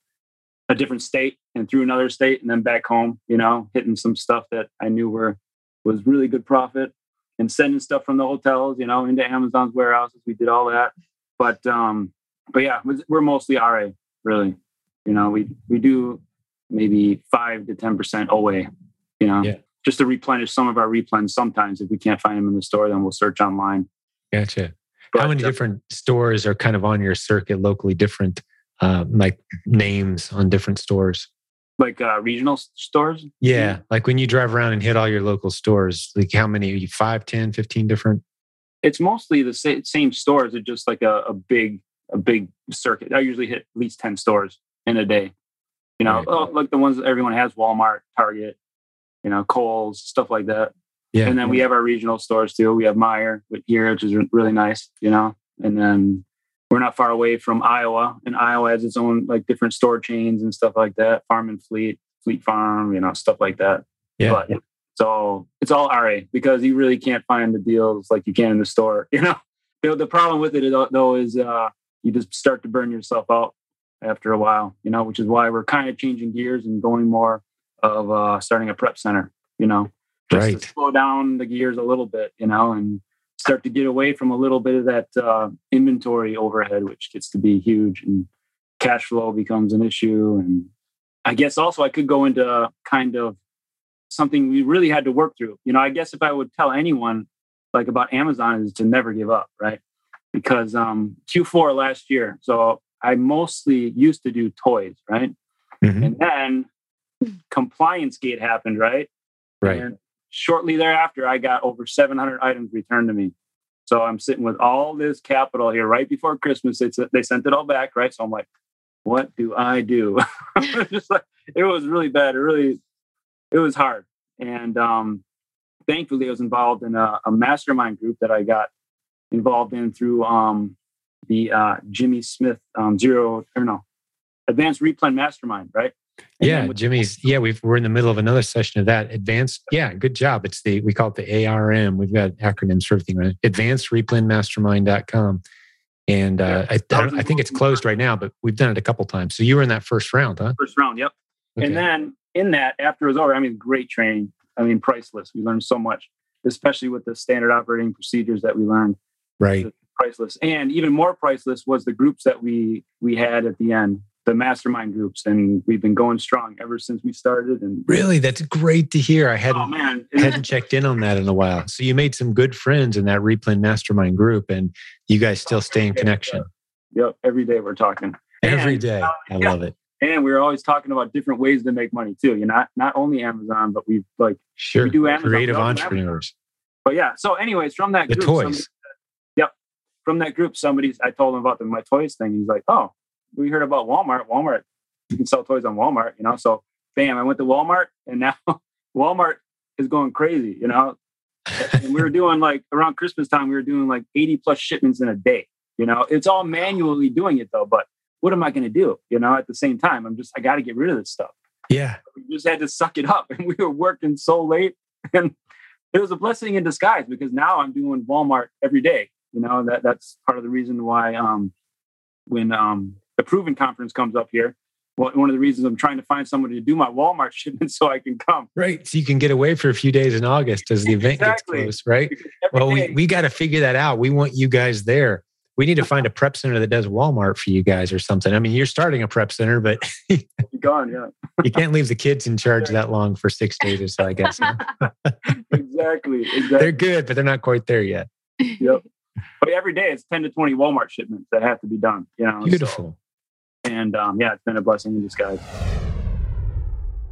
a different state and through another state and then back home, you know, hitting some stuff that I knew were was really good profit and sending stuff from the hotels, you know, into Amazon's warehouses. We did all that. But um, but yeah, we're mostly RA, really. You know, we we do maybe five to ten percent OA. You know. Yeah. just to replenish some of our replens. Sometimes if we can't find them in the store, then we'll search online. Gotcha. But, How many uh, different stores are kind of on your circuit locally? Different uh, like names on different stores like uh, regional stores yeah like when you drive around and hit all your local stores like how many 5 10 15 different it's mostly the same stores it's just like a, a, big a big circuit i usually hit at least 10 stores in a day you know right. oh, like the ones that everyone has walmart target you know Kohl's stuff like that yeah and then we have our regional stores too we have Meijer here which is really nice you know and then we're not far away from Iowa, and Iowa has its own like different store chains and stuff like that. Farm and Fleet, Fleet Farm, you know, stuff like that. Yeah. But so it's all RA because you really can't find the deals like you can in the store. (laughs) You know, the, the problem with it though is uh, you just start to burn yourself out after a while. You know, which is why we're kind of changing gears and going more of uh, starting a prep center. You know, just right. to slow down the gears a little bit. You know, and start to get away from a little bit of that uh, inventory overhead, which gets to be huge, and cash flow becomes an issue. And I guess also I could go into kind of something we really had to work through. You know, I guess if I would tell anyone like about Amazon is to never give up, right? Because um, Q4 last year, so I mostly used to do toys, right? Mm-hmm. And then compliance gate happened, right? Right. And shortly thereafter, I got over 700 items returned to me. So I'm sitting with all this capital here right before Christmas. They, they sent it all back, right? So I'm like, what do I do? (laughs) Just like, it was really bad. It really, it was hard. And um, thankfully, I was involved in a, a, mastermind group that I got involved in through um, the uh, Jimmy Smith um, Zero, or no, Advanced Replen Mastermind, right? yeah, Jimmy's. Yeah, we are in the middle of another session of that. Advanced. Yeah, good job. It's the we call it the ARM. We've got acronyms for everything. Right? Advanced Replenmastermind.com. And uh, I, I, I, think it's closed right now, but we've done it a couple times. So you were in that first round, huh? First round, yep. Okay. And then in that, after it was over, I mean, great training. I mean, priceless. We learned so much, especially with the standard operating procedures that we learned. Right. Priceless. And even more priceless was the groups that we we had at the end the mastermind groups. And we've been going strong ever since we started. And really? That's great to hear. I hadn't oh, man. hadn't checked in on that in a while. So you made some good friends in that replen mastermind group and you guys still stay in connection. Yep. Every day we're talking. Every and, day. Uh, i yeah. love it. And we are always talking about different ways to make money too. You know not not only amazon but we've like sure. we do Amazon, creative entrepreneurs. Amazon. but yeah. So anyways from that the group toys. somebody, from that group somebody i told him about the my toys thing he's like oh we heard about Walmart. Walmart, you can sell toys on Walmart, you know. So bam, I went to Walmart and now (laughs) Walmart is going crazy, you know. and we were doing like around Christmas time, we were doing like 80 plus shipments in a day. You know, it's all manually doing it though, but what am I going to do? You know, at the same time, I'm just, I got to get rid of this stuff. Yeah. We just had to suck it up (laughs) and we were working so late. And it was a blessing in disguise because now I'm doing Walmart every day. You know, that that's part of the reason why um when um the Proven conference comes up here. Well, one of the reasons I'm trying to find somebody to do my Walmart (laughs) shipment so I can come. Right. So you can get away for a few days in August as the event exactly. gets close, right? Well, day. we, we got to figure that out. We want you guys there. We need to find a prep center that does Walmart for you guys or something. I mean, you're starting a prep center, but (laughs) gone, yeah. you can't leave the kids in charge that long for six days or so, I guess. (laughs) exactly, exactly. They're good, but they're not quite there yet. Yep. But every day it's 10 to 20 Walmart shipments that have to be done. You know, beautiful. So and um, yeah, it's been a blessing in disguise.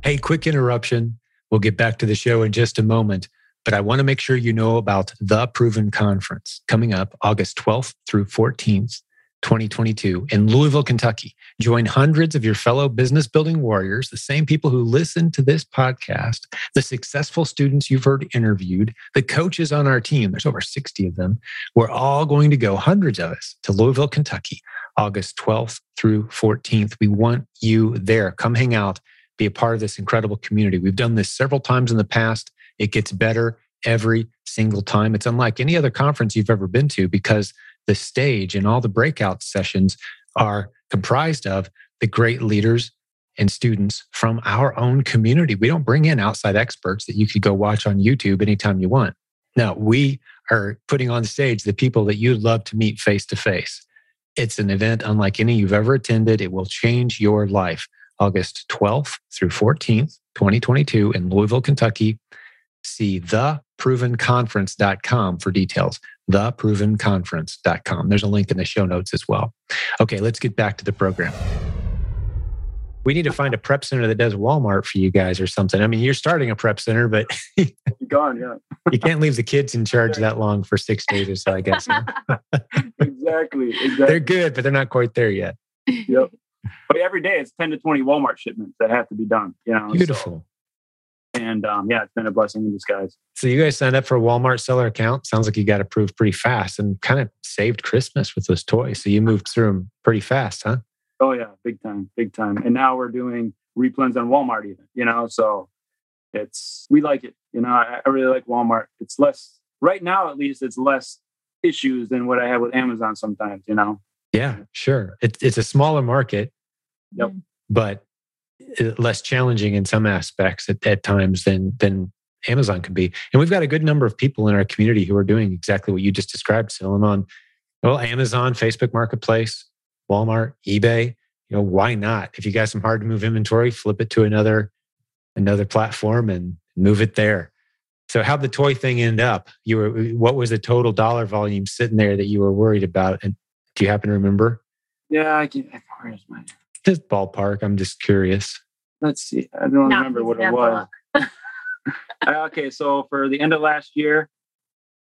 Hey, quick interruption. We'll get back to the show in just a moment, but I want to make sure you know about the Proven Conference coming up August 12th through 14th. 2022 in Louisville, Kentucky. Join hundreds of your fellow business building warriors, the same people who listen to this podcast, the successful students you've heard interviewed, the coaches on our team. There's over 60 of them. We're all going to go, hundreds of us, to Louisville, Kentucky August 12th through 14th. We want you there. Come hang out, be a part of this incredible community. We've done this several times in the past. It gets better every single time. It's unlike any other conference you've ever been to because the stage and all the breakout sessions are comprised of the great leaders and students from our own community. We don't bring in outside experts that you could go watch on YouTube anytime you want. No, we are putting on stage the people that you'd love to meet face to face. It's an event unlike any you've ever attended. It will change your life. August 12th through 14th, 2022 in Louisville, Kentucky. see theprovenconference.com for details. Theprovenconference.com. There's a link in the show notes as well. Okay, let's get back to the program. We need to find a prep center that does Walmart for you guys or something. I mean, you're starting a prep center, but gone, yeah. (laughs) you can't leave the kids in charge that long for six days or so, I guess. (laughs) exactly, exactly. They're good, but they're not quite there yet. Yep. But every day it's 10 to 20 Walmart shipments that have to be done, you know. Beautiful. So, and um, yeah, it's been a blessing in disguise. So you guys signed up for a Walmart seller account. Sounds like you got approved pretty fast and kind of saved Christmas with those toys. So you moved through them pretty fast, huh? Oh yeah, big time, big time. And now we're doing replens on Walmart even, you know, so it's we like it. You know, I, I really like Walmart. It's less right now at least it's less issues than what I have with Amazon sometimes, you know. Yeah, sure. It, it's a smaller market. Yep. But Uh, less challenging in some aspects at, at times than than Amazon can be. And we've got a good number of people in our community who are doing exactly what you just described, selling on well, Amazon, Facebook Marketplace, Walmart, eBay. You know, why not? If you got some hard to move inventory, flip it to another another platform and move it there. So how'd the toy thing end up? You were what was the total dollar volume sitting there that you were worried about? And do you happen to remember? Yeah, I can where's my just ballpark. I'm just curious. Let's see. I don't Not remember what it was. (laughs) (laughs) okay, so for the end of last year,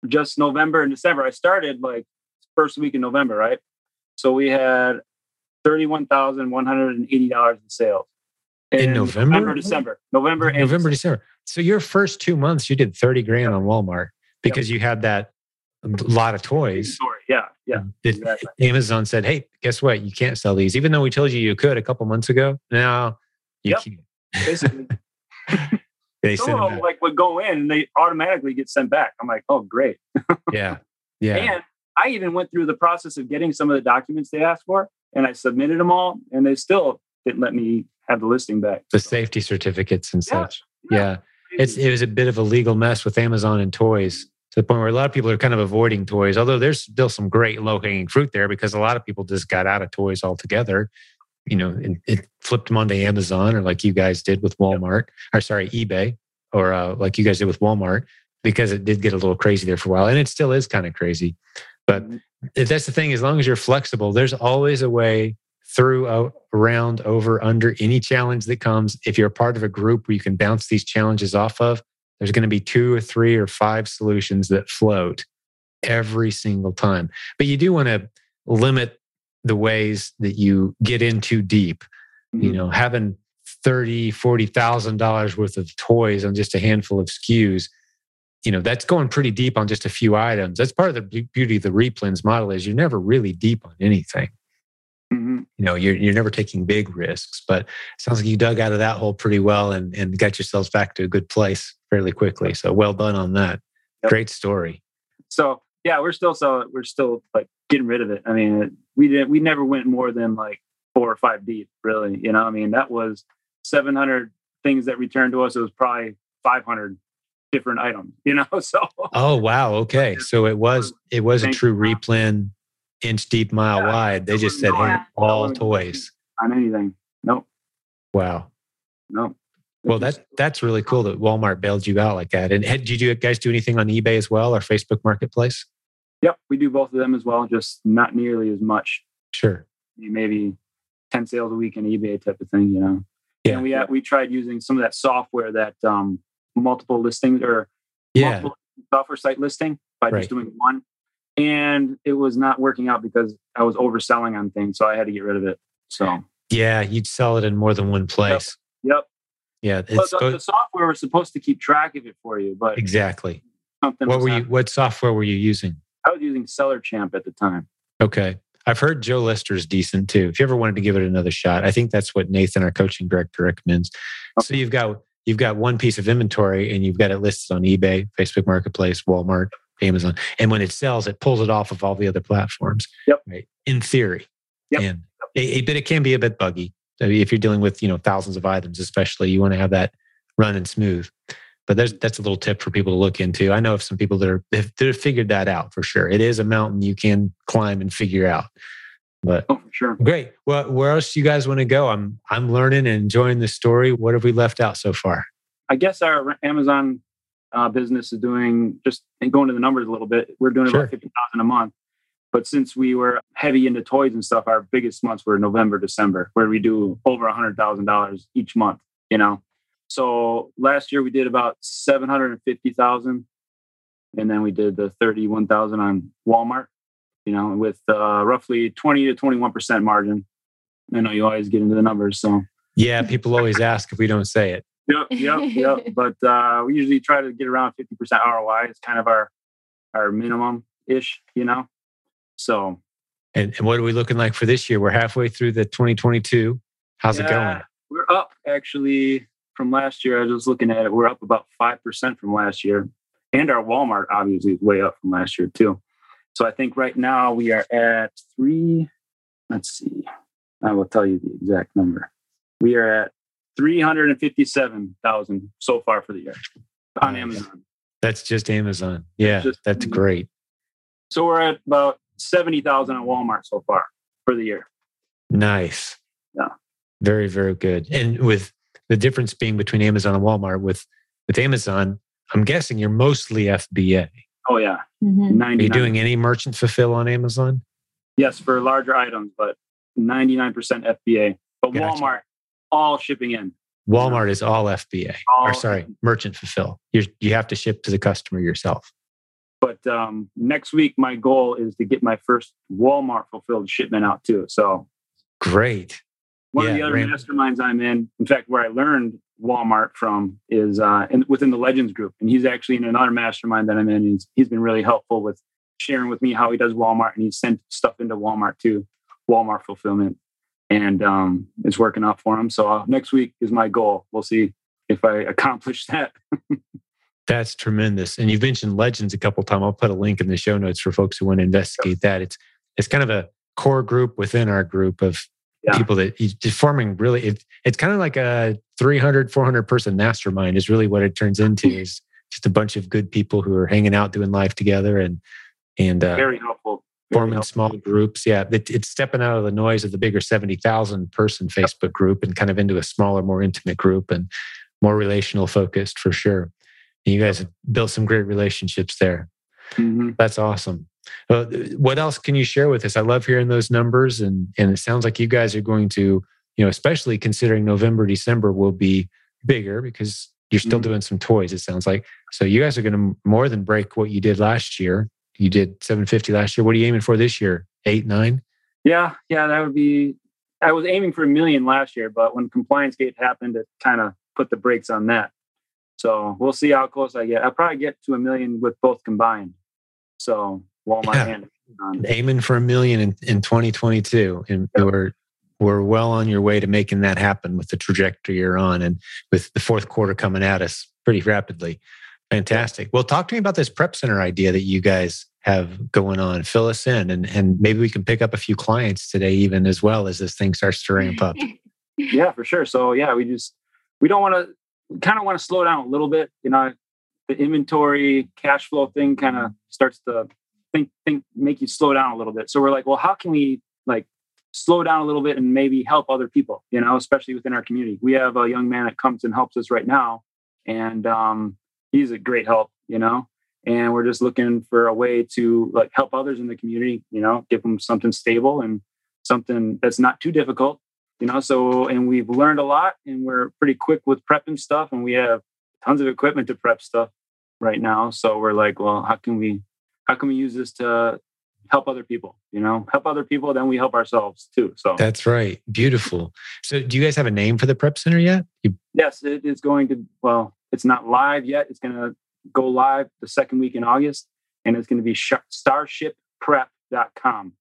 just November and December, I started like first week in November, right? So we had thirty-one thousand one hundred and eighty dollars in sales in November, November, December, November, and November, December. December. So your first two months, you did thirty grand on Walmart because yep. you had that lot of toys. Yeah, um, yeah. Exactly. Amazon said, "Hey, guess what? You can't sell these, even though we told you you could a couple months ago. Now you yep. can't." Basically. (laughs) they so, like would go in and they automatically get sent back. I'm like, oh, great. yeah, yeah. And I even went through the process of getting some of the documents they asked for, and I submitted them all, and they still didn't let me have the listing back. The safety certificates and such. Yeah. yeah. It's it was a bit of a legal mess with Amazon and toys to the point where a lot of people are kind of avoiding toys, although there's still some great low hanging fruit there because a lot of people just got out of toys altogether. You know, and it flipped them onto Amazon or like you guys did with Walmart, or sorry, eBay, or uh, like you guys did with Walmart, because it did get a little crazy there for a while. And it still is kind of crazy. But mm-hmm. that's the thing, as long as you're flexible, there's always a way through, around, over, under any challenge that comes. If you're a part of a group where you can bounce these challenges off of, there's going to be two or three or five solutions that float every single time. But you do want to limit the ways that you get in too deep. Mm-hmm. You know, having thirty, forty thousand dollars worth of toys on just a handful of SKUs, you know, that's going pretty deep on just a few items. That's part of the beauty of the replens model is you're never really deep on anything. You know, you're you're never taking big risks, but it sounds like you dug out of that hole pretty well and and got yourselves back to a good place fairly quickly. So well done on that. Yep. Great story. So yeah, we're still so we're still like getting rid of it. I mean, we didn't we never went more than like four or five deep, really. You know, I mean, that was 700 things that returned to us. It was probably 500 different items. You know, (laughs) so oh wow, okay, so it was it was a true replen inch deep, mile yeah, wide. They just said, "Hey, all toys." On anything? Nope. Wow. Nope. Well, that that's really cool that Walmart bailed you out like that. And did you guys do anything on eBay as well or Facebook Marketplace? Yep, we do both of them as well, just not nearly as much. Sure. Maybe ten sales a week on eBay type of thing, you know. Yeah. And we we tried using some of that software that um, multiple listings or yeah. multiple software site listing by right. just doing one and it was not working out because I was overselling on things, so I had to get rid of it. So yeah, you'd sell it in more than one place. Yep. Yeah, it's the, the, software was supposed to keep track of it for you, but exactly. Something what were happening. you? What software were you using? I was using Seller Champ at the time. Okay. I've heard JoeLister's decent too. If you ever wanted to give it another shot, I think that's what Nathan, our coaching director, recommends. Okay. So you've got you've got one piece of inventory and you've got it listed on eBay, Facebook Marketplace, Walmart, Amazon. And when it sells, it pulls it off of all the other platforms. Yep. Right. In theory. Yep. And it, but it can be a bit buggy. So if you're dealing with, you know, thousands of items, especially, you want to have that running smooth. But there's that's a little tip for people to look into. I know of some people that are that have figured that out for sure. It is a mountain you can climb and figure out. But oh, sure. Great. Well, where else do you guys want to go? I'm I'm learning and enjoying the story. What have we left out so far? I guess our Amazon uh, business is doing just and going to the numbers a little bit. We're doing Sure. about fifty thousand a month. But since we were heavy into toys and stuff, our biggest months were November, December, where we do over a hundred thousand dollars each month. You know, so last year we did about seven hundred and fifty thousand, and then we did the thirty-one thousand on Walmart. You know, with uh, roughly twenty to twenty-one percent margin. I know you always get into the numbers, so Yeah, people always ask if we don't say it. Yep, yep, yep. (laughs) But uh, we usually try to get around fifty percent ROI. It's kind of our our minimum ish, you know. So And, and what are we looking like for this year? We're halfway through the 2022. How's it going? We're up actually from last year. I was looking at it. We're up about five percent from last year, and our Walmart obviously is way up from last year too. So I think right now we are at three. Let's see. I will tell you the exact number. We are at three hundred and fifty-seven thousand so far for the year on Nice. Amazon. That's just Amazon. Yeah, Just- that's great. So we're at about 70,000 at Walmart so far for the year. Nice. Yeah. Very, very good. And with the difference being between Amazon and Walmart, with with Amazon, I'm guessing you're mostly FBA. Oh yeah, Mhm. 99. Are you doing any merchant fulfill on Amazon? yes for larger items, but 99% FBA. But Gotcha. Walmart, all shipping in. Walmart is all FBA. or All- sorry, merchant fulfill. You you have to ship to the customer yourself. But um, next week, my goal is to get my first Walmart fulfilled shipment out too. So Great. one of the other Ram- masterminds I'm in, in fact, where I learned Walmart from is uh, in, within the Legends group, and he's actually in another mastermind that I'm in. He's he's been really helpful with sharing with me how he does Walmart, and he sent stuff into Walmart too, Walmart fulfillment, and um, it's working out for him. So uh, next week is my goal. We'll see if I accomplish (laughs) that. That's tremendous. And you've mentioned Legends a couple times. I'll put a link in the show notes for folks who want to investigate that. It's it's kind of a core group within our group of Yeah. people that just forming really it, it's kind of like a 300 400 person mastermind is really what it turns into (laughs) is just a bunch of good people who are hanging out doing life together and and uh, Very helpful. Forming small groups yeah it, it's stepping out of the noise of the bigger 70,000 person Facebook group and kind of into a smaller more intimate group and more relational focused for sure and you guys have built some great relationships there Mhm. that's awesome. Uh, what else can you share with us? I love hearing those numbers, and and it sounds like you guys are going to, you know, especially considering November, December will be bigger because you're still Mhm. doing some toys. It sounds like so you guys are going to more than break what you did last year. You did 750 last year. What are you aiming for this year? Eight, nine? Yeah, yeah, that would be. I was aiming for a million last year, but when Compliance Gate happened, it kind of put the brakes on that. So we'll see how close I get. I'll probably get to a million with both combined. So Walmart Yeah. and. Aiming for a million in, in 2022, and we're we're well on your way to making that happen with the trajectory you're on, and with the fourth quarter coming at us pretty rapidly. Fantastic. Well, talk to me about this prep center idea that you guys have going on. Fill us in, and and maybe we can pick up a few clients today, even as well as this thing starts to ramp up. (laughs) Yeah, for sure. So yeah, we just we don't want to kind of want to slow down a little bit. You know, the inventory cash flow thing kind of starts to think think make you slow down a little bit. So we're like, well, how can we like slow down a little bit and maybe help other people? You know, especially within our community. We have a young man that comes and helps us right now, and um, he's a great help. You know. And we're just looking for a way to like help others in the community, you know, give them something stable and something that's not too difficult you know so and we've learned a lot and we're pretty quick with prepping stuff and we have tons of equipment to prep stuff right now so we're like well how can we how can we use this to help other people you know help other people then we help ourselves too so That's right. Beautiful. So, do you guys have a name for the prep center yet? You, yes it is going to well it's not live yet it's going to go live the second week in august and it's going to be sh- starshipprep.com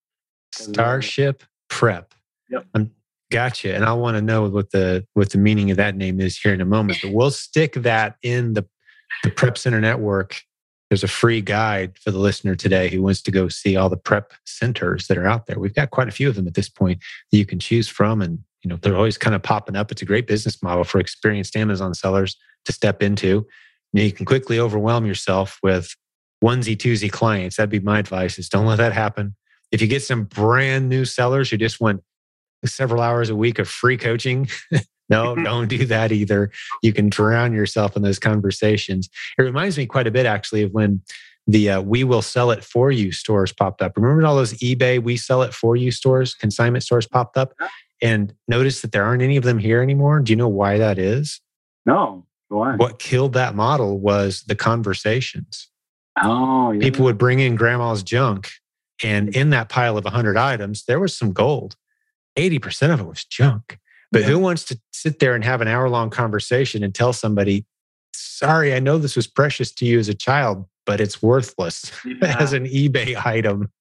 Starship Prep. Yep. I'm, gotcha. And I want to know what the what the meaning of that name is here in a moment. But we'll stick that in the the Prep Center network. There's a free guide for the listener today who wants to go see all the prep centers that are out there. We've got quite a few of them at this point that you can choose from, and you know they're always kind of popping up. It's a great business model for experienced Amazon sellers to step into. You, know, you can quickly overwhelm yourself with onesie twosie clients. That'd be my advice: is don't let that happen if you get some brand new sellers who just want several hours a week of free coaching, (laughs) No, (laughs) don't do that either. You can drown yourself in those conversations. It reminds me quite a bit, actually, of when the uh, we will sell it for you stores popped up. Remember all those eBay we sell it for you stores, consignment stores popped up? And notice that there aren't any of them here anymore. Do you know why that is? No. Why? What killed that model was the conversations. Oh, yeah. People would bring in grandma's junk, and in that pile of 100 items, there was some gold. 80% of it was junk. But Yeah. who wants to sit there and have an hour long conversation and tell somebody, sorry, I know this was precious to you as a child, but it's worthless (laughs) Yeah. as an eBay item.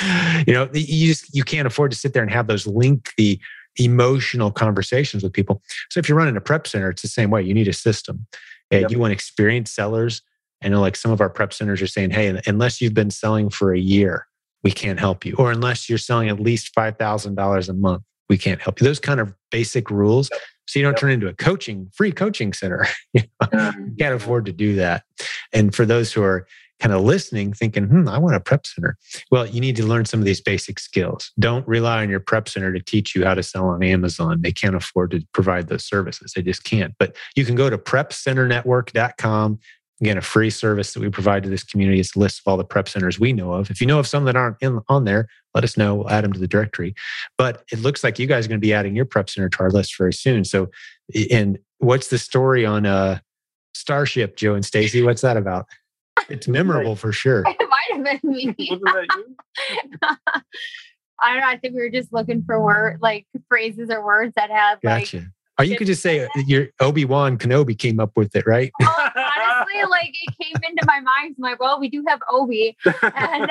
(laughs) you know, you just you can't afford to sit there and have those lengthy emotional conversations with people. So if you're running a prep center, it's the same way. You need a system. And Yep. You want experienced sellers. I know like some of our prep centers are saying, hey, unless you've been selling for a year, we can't help you. Or unless you're selling at least $5,000 a month, we can't help you. Those kind of basic rules. So you don't Yep. turn into a coaching, free coaching center. (laughs) you know? You can't afford to do that. And for those who are kind of listening, thinking, hmm, I want a prep center. Well, you need to learn some of these basic skills. Don't rely on your prep center to teach you how to sell on Amazon. They can't afford to provide those services. They just can't. But you can go to prepcenternetwork.com. Again, a free service that we provide to this community. It's a list of all the prep centers we know of. If you know of some that aren't in, on there, let us know. We'll add them to the directory. But it looks like you guys are going to be adding your prep center to our list very soon. So, and what's the story on uh, Starship, Joe and Stacy? What's that about? It's memorable for sure. (laughs) it might have been me. (laughs) Wasn't that you? (laughs) I don't know. I think we were just looking for word like phrases or words that have like Gotcha. Or you could just say your Obi Wan Kenobi came up with it, right? oh, honestly, like it came into my mind. I'm like, well, we do have Obi, and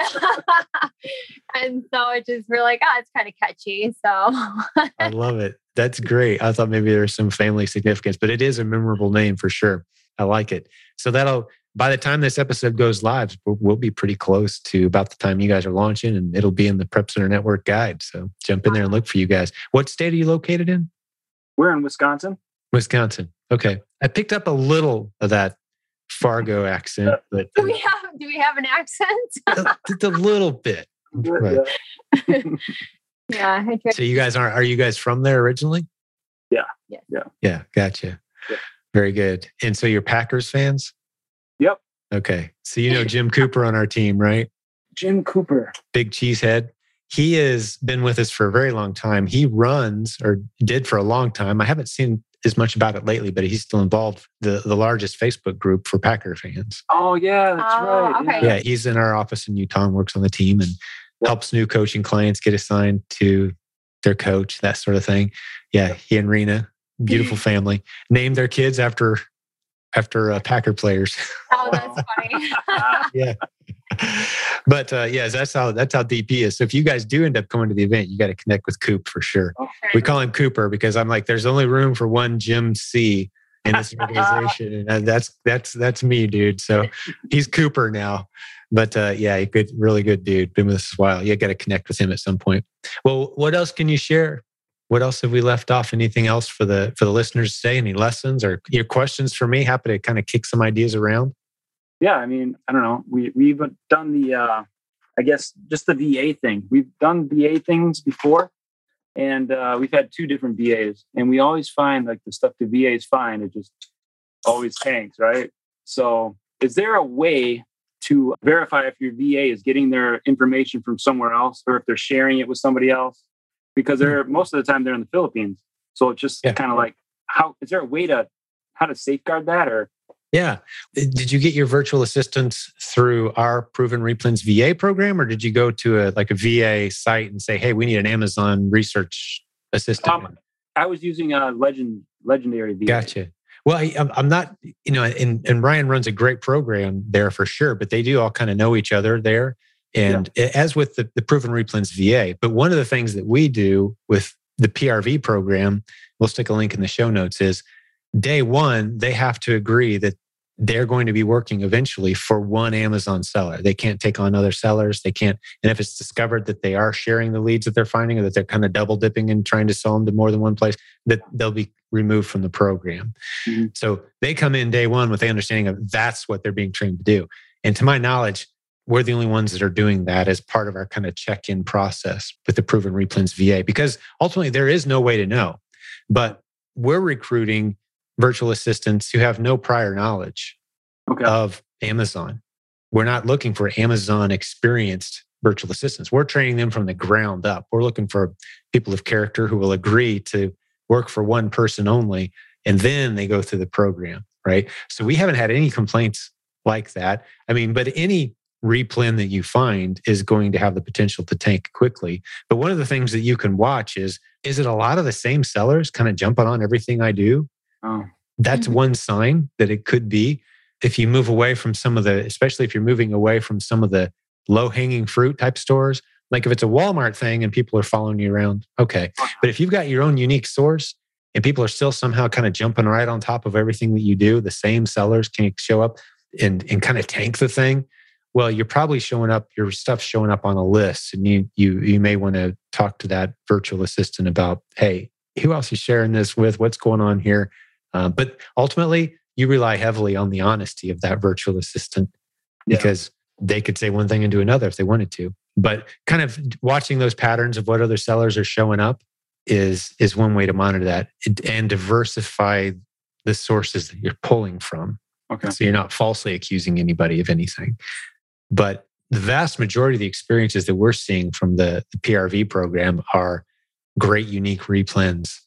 and so it just we're like, oh, it's kind of catchy. So I love it. That's great. I thought maybe there was some family significance, but it is a memorable name for sure. I like it. So that'll by the time this episode goes live, we'll, we'll be pretty close to about the time you guys are launching, and it'll be in the Prep Center Network guide. So jump in there and look for you guys. What state are you located in? We're in Wisconsin. Wisconsin. Okay, I picked up a little of that Fargo (laughs) accent, but do we have do we have an accent? (laughs) a, just a little bit. Right. yeah, So you guys aren't? Are you guys from there originally? Yeah. Yes. Yeah. Yeah. Gotcha. Yeah. Very good. And so you're Packers fans? Yep. Okay. So you know Jim Cooper on our team, right? Jim Cooper. Big cheesehead. He has been with us for a very long time. He runs or did for a long time. I haven't seen as much about it lately, but he's still involved the the largest Facebook group for Packer fans. Oh yeah, that's Oh, right. okay. Yeah, he's in our office in Utah and works on the team and Yeah. helps new coaching clients get assigned to their coach, that sort of thing. Yeah, he and Rena, beautiful family, named their kids after after uh, Packer players. (laughs) Oh, that's funny. (laughs) yeah. But uh, yes, that's how that's how deep he is. So if you guys do end up going to the event, you got to connect with Coop for sure. We call him Cooper because I'm like, there's only room for one Jim C in this (laughs) organization, and that's that's that's me, dude. So he's Cooper now. But uh, yeah, good, really good dude. Been with us a while. You got to connect with him at some point. Well, what else can you share? What else have we left off? Anything else for the for the listeners today? Any lessons or your questions for me? Happy to kind of kick some ideas around. yeah, I mean, I don't know. We we've done the uh I guess just the VA thing. We've done VA things before and uh we've had two different VAs and we always find like the stuff the VAs find it just always tanks, right? So, is there a way to verify if your VA is getting their information from somewhere else or if they're sharing it with somebody else? Because they're most of the time they're in the Philippines. So it's just Yeah. kind of like how is there a way to how to safeguard that or Yeah. Did you get your virtual assistants through our Proven Replens VA program, or did you go to a like a VA site and say, "Hey, we need an Amazon research assistant"? Um, I was using a legend legendary VA. Gotcha. Well, I, I'm I'm not, you know, and, and Ryan runs a great program there for sure, but they do all kind of know each other there. And as with the, the Proven Replens VA, but one of the things that we do with the PRV program, we'll stick a link in the show notes, is day one, they have to agree that they're going to be working eventually for one Amazon seller. They can't take on other sellers. They can't. And if it's discovered that they are sharing the leads that they're finding or that they're kind of double dipping and trying to sell them to more than one place, that they'll be removed from the program. Mhm. So they come in day one with the understanding of that's what they're being trained to do. And to my knowledge, we're the only ones that are doing that as part of our kind of check in process with the proven replens VA because ultimately there is no way to know. But we're recruiting virtual assistants who have no prior knowledge Okay. of Amazon. We're not looking for Amazon experienced virtual assistants. We're training them from the ground up. We're looking for people of character who will agree to work for one person only, and then they go through the program, right? So we haven't had any complaints like that. I mean, but any replen that you find is going to have the potential to tank quickly. But one of the things that you can watch is is it a lot of the same sellers kind of jumping on everything I do? oh, That's Mhm. one sign that it could be. If you move away from some of the, especially if you're moving away from some of the low hanging fruit type stores, like if it's a Walmart thing and people are following you around, okay. But if you've got your own unique source and people are still somehow kind of jumping right on top of everything that you do, the same sellers can show up and, and kind of tank the thing. Well, you're probably showing up, your stuff's showing up on a list, and you you you may want to talk to that virtual assistant about, hey, who else is sharing this with? What's going on here? Uh, but ultimately, you rely heavily on the honesty of that virtual assistant Yeah. because they could say one thing and do another if they wanted to. But kind of watching those patterns of what other sellers are showing up is is one way to monitor that and diversify the sources that you're pulling from. okay. So you're not falsely accusing anybody of anything. But the vast majority of the experiences that we're seeing from the, the PRV program are great, unique replens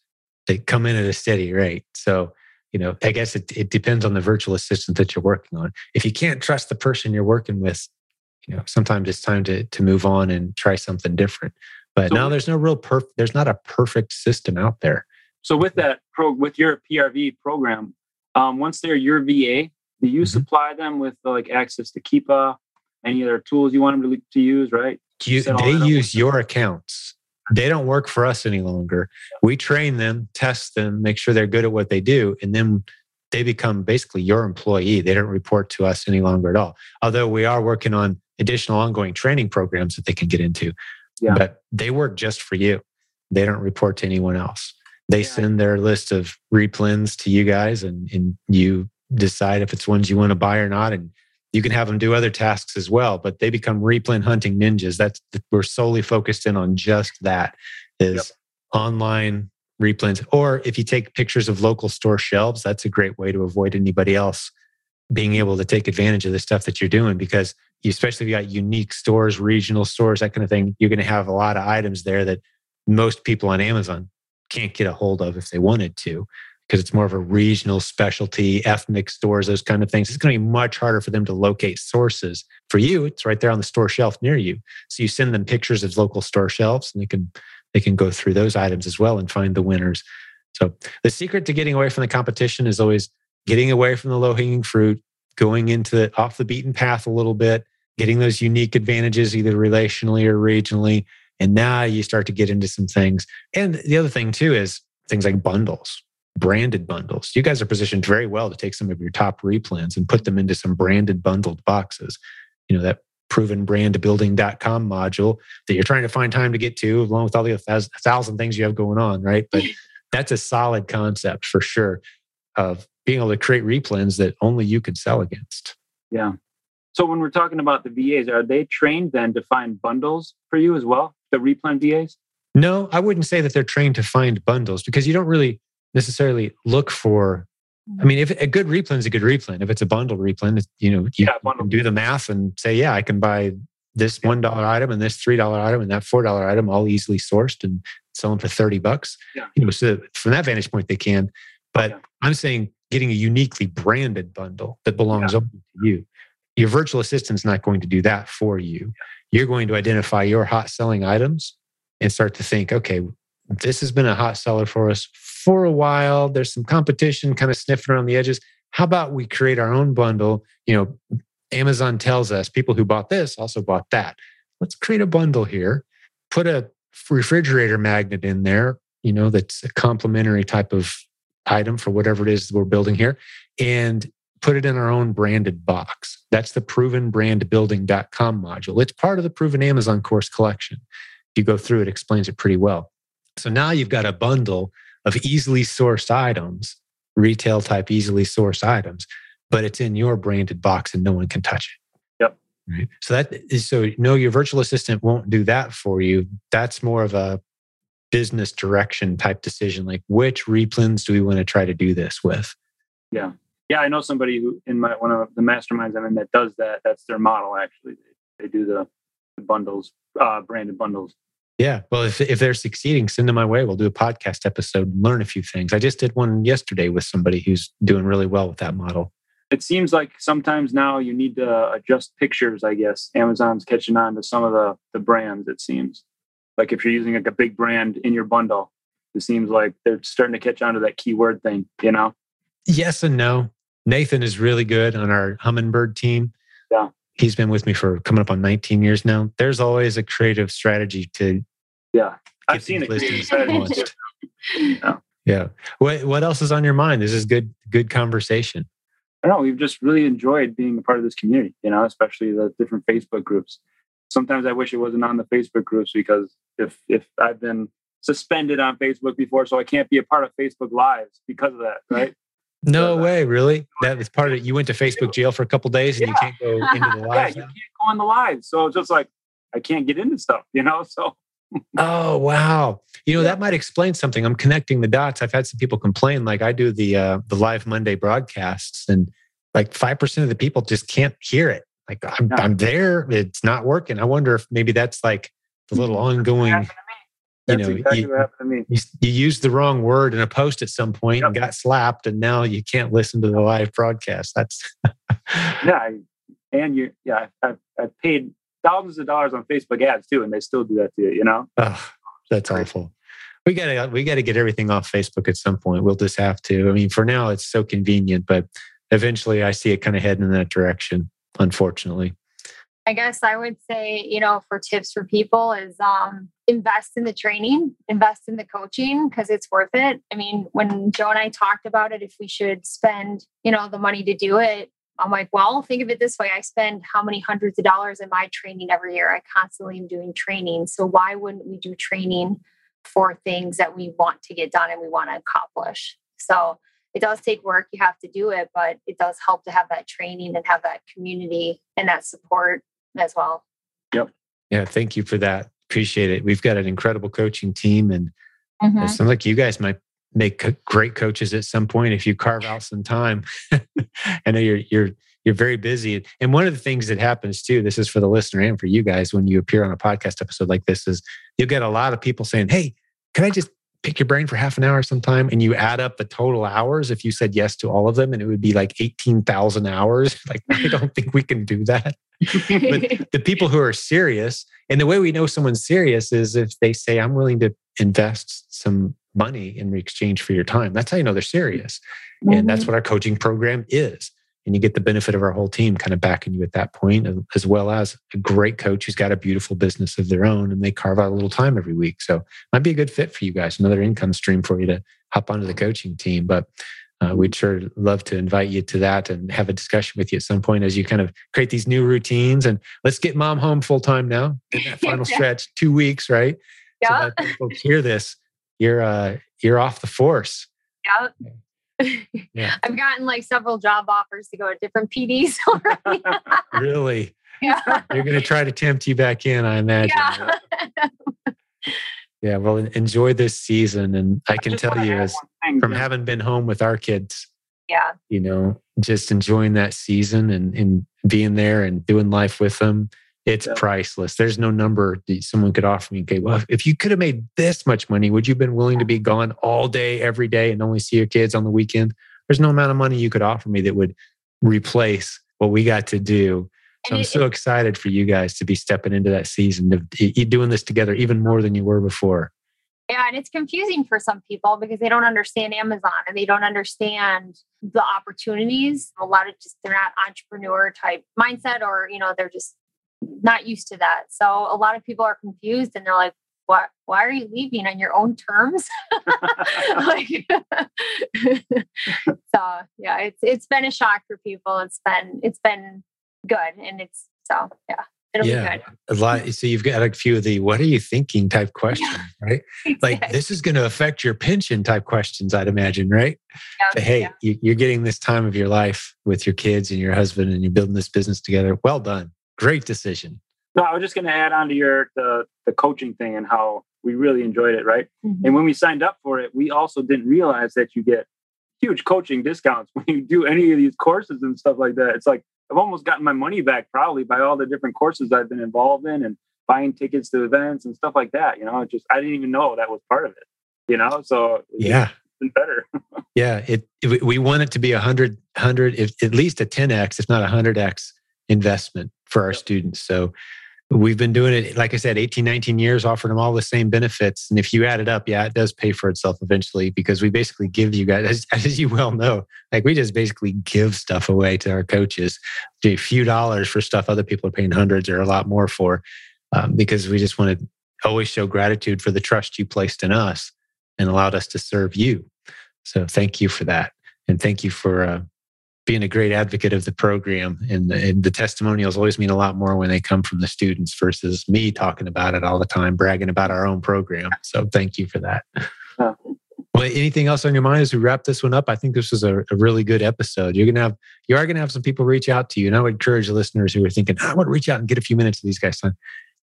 that come in at a steady rate. So, you know, I guess it, it depends on the virtual assistant that you're working on. If you can't trust the person you're working with, you know, sometimes it's time to to move on and try something different. But So- now there's no real perf there's not a perfect system out there. So with that pro, with your PRV program, um, once they're your VA, do you Mhm. supply them with like access to Keepa, any other tools you want them to, to use? Right. You, they use your accounts. They don't work for us any longer. We train them, test them, make sure they're good at what they do, and then they become basically your employee. They don't report to us any longer at all. Although we are working on additional ongoing training programs that they can get into. Yeah. But they work just for you. They don't report to anyone else. They Yeah. send their list of replens to you guys, and, and you decide if it's ones you want to buy or not. And you can have them do other tasks as well, but they become replen hunting ninjas. That's we're solely focused in on just that is Yep. online replens. Or if you take pictures of local store shelves, that's a great way to avoid anybody else being able to take advantage of the stuff that you're doing because you, especially if you got unique stores, regional stores, that kind of thing, you're going to have a lot of items there that most people on Amazon can't get a hold of if they wanted to because it's more of a regional specialty, ethnic stores, those kind of things. It's going to be much harder for them to locate sources. For you, it's right there on the store shelf near you. So you send them pictures of local store shelves, and they can they can go through those items as well and find the winners. So the secret to getting away from the competition is always getting away from the low hanging fruit, going into the, off the beaten path a little bit, getting those unique advantages either relationally or regionally. And now you start to get into some things. And the other thing too is things like bundles branded bundles. You guys are positioned very well to take some of your top replens and put them into some branded bundled boxes. You know, that proven brand building.com module that you're trying to find time to get to, along with all the thousand things you have going on, right? But that's a solid concept for sure of being able to create replens that only you could sell against. Yeah. So when we're talking about the VAs, are they trained then to find bundles for you as well? The replen VAs? No, I wouldn't say that they're trained to find bundles because you don't really necessarily look for I mean, if a good replen is a good replen, if it's a bundle replen, you know, you, Yeah, can do the math and say, yeah, I can buy this one dollar item and this three dollar item and that four dollar item, all easily sourced and sell them for thirty bucks. Yeah. You know, so from that vantage point, they can. But Yeah. I'm saying getting a uniquely branded bundle that belongs Yeah. only to you. Your virtual assistant's not going to do that for you. You're going to identify your hot selling items and start to think, okay, this has been a hot seller for us for a while. There's some competition kind of sniffing around the edges. How about we create our own bundle? You know, Amazon tells us people who bought this also bought that. Let's create a bundle here, put a refrigerator magnet in there, you know, that's a complementary type of item for whatever it is we're building here, and put it in our own branded box. That's the provenbrandbuilding.com module. It's part of the Proven Amazon course collection. If you go through it, explains it pretty well. So now you've got a bundle of easily sourced items, retail type easily sourced items, but it's in your branded box and no one can touch it. Yep. Right. So that is so no, your virtual assistant won't do that for you. That's more of a business direction type decision. Like, which replens do we want to try to do this with? Yeah. Yeah, I know somebody who in my one of the masterminds I'm in that does that. That's their model actually. They, they do the, the bundles, uh, branded bundles. Yeah. Well, if, if they're succeeding, send them my way. We'll do a podcast episode and learn a few things. I just did one yesterday with somebody who's doing really well with that model. It seems like sometimes now you need to adjust pictures, I guess. Amazon's catching on to some of the, the brands, it seems. Like if you're using like a big brand in your bundle, it seems like they're starting to catch on to that keyword thing, you know? Yes and no. Nathan is really good on our Humminbird team. Yeah. He's been with me for coming up on 19 years now. There's always a creative strategy to yeah. I've seen it. listings created. launched. Yeah. Yeah. What what else is on your mind? This is good good conversation. I don't know. We've just really enjoyed being a part of this community, you know, especially the different Facebook groups. Sometimes I wish it wasn't on the Facebook groups because if if I've been suspended on Facebook before, so I can't be a part of Facebook Lives because of that, (laughs) right? No But, uh, way, really? That was part of it. You went to Facebook jail for a couple days and you can't go into the (laughs) lives. Yeah, live. you can't go on the live, so it's just like I can't get into stuff, you know. (laughs) So Oh wow! You know Yeah. that might explain something. I'm connecting the dots. I've had some people complain, like I do the uh, the live Monday broadcasts, and like five percent of the people just can't hear it. Like I'm, Yeah. I'm there, it's not working. I wonder if maybe that's like the little ongoing. You know, exactly you, what happened to me. you, you used the wrong word in a post at some point and Yep. got slapped, and now you can't listen to the live broadcast. That's Yeah, I, and you, yeah, I've, I've paid thousands of dollars on Facebook ads too, and they still do that to you, you know. Oh, that's awful. We gotta we gotta get everything off Facebook at some point. We'll just have to. I mean, for now it's so convenient, but eventually I see it kind of heading in that direction, unfortunately. I guess I would say, you know, for tips for people is um, invest in the training, invest in the coaching because it's worth it. I mean, when Joe and I talked about it, if we should spend, you know, the money to do it, I'm like, well, think of it this way. I spend how many hundreds of dollars in my training every year? I constantly am doing training. So why wouldn't we do training for things that we want to get done and we want to accomplish? So it does take work. You have to do it, but it does help to have that training and have that community and that support as well. Yep. Yeah, thank you for that. Appreciate it. We've got an incredible coaching team, and Mhm. it sounds like you guys might make great coaches at some point if you carve out some time. (laughs) I know you're you're you're very busy, and one of the things that happens too. This is for the listener and for you guys when you appear on a podcast episode like this is you'll get a lot of people saying, "Hey, can I just pick your brain for half an hour sometime?" And you add up the total hours if you said yes to all of them, and it would be like eighteen thousand hours. (laughs) Like I don't think we can do that but (laughs) the people who are serious and the way we know someone's serious is if they say i'm willing to invest some money in exchange for your time. That's how you know they're serious. And that's what our coaching program is. And you get the benefit of our whole team kind of backing you at that point as well as a great coach who's got a beautiful business of their own and they carve out a little time every week. So might be a good fit for you guys another income stream for you to hop onto the coaching team. But uh, we'd sure love to invite you to that and have a discussion with you at some point as you kind of create these new routines. And let's get mom home full time now. In that final (laughs) stretch, two weeks, right? Yeah. So that people hear this, you're uh, you're off the force. Yeah. (laughs) Yeah. I've gotten like several job offers to go to different PDs (laughs) already. (laughs) Really, yeah. they're going to try to tempt you back in, I imagine. Yeah. Yeah, Well, enjoy this season, and I can just tell you add as thing, from Jim. having been home with our kids Yeah. you know, just enjoying that season and, and being there and doing life with them. It's Yeah. priceless. There's no number that someone could offer me. Okay, well, if you could have made this much money, would you have been willing to be gone all day, every day, and only see your kids on the weekend? There's no amount of money you could offer me that would replace what we got to do. So I'm so excited for you guys to be stepping into that season, of doing this together even more than you were before. Yeah, and it's confusing for some people because they don't understand Amazon and they don't understand the opportunities. A lot of just they're not entrepreneur type mindset or, you know, they're just not used to that. So a lot of people are confused and they're like, what why are you leaving on your own terms? (laughs) like (laughs) so yeah, it's it's been a shock for people. It's been it's been good and it's so yeah, it'll Yeah. be good. A lot. So you've got a few of the "What are you thinking?" type (laughs) questions, right? like this is going to affect your pension type questions i'd imagine right Yeah, But hey yeah. you're getting this time of your life with your kids and your husband and you're building this business together well done great decision No, I was just going to add on to your the the coaching thing and how we really enjoyed it, right? Mhm. And when we signed up for it, we also didn't realize that you get huge coaching discounts (laughs) when you do any of these courses and stuff like that. It's like I've almost gotten my money back probably by all the different courses I've been involved in and buying tickets to events and stuff like that. You know, it just I didn't even know that was part of it. You know, so Yeah. better. (laughs) Yeah, it, it- we want it to be a hundred hundred, if at least a ten x, if not a hundred x investment for our students. So we've been doing it, like I said, 18, 19 years, offering them all the same benefits. And if you add it up, yeah, it does pay for itself eventually because we basically give you guys, (laughs) as, as you well know, like we just basically give stuff away to our coaches, a few dollars for stuff other people are paying hundreds or a lot more for, um, because we just want to always show gratitude for the trust you placed in us and allowed us to serve you. So thank you for that. And thank you for uh, being a great advocate of the program. And, and the testimonials always mean a lot more when they come from the students versus me talking about it all the time, bragging about our own program. So thank you for that. Well, anything else on your mind as we wrap this one up? I think this was a, a really good episode. You're gonna have you are gonna have some people reach out to you, and I would encourage listeners who are thinking, I want to reach out and get a few minutes of these guys' time.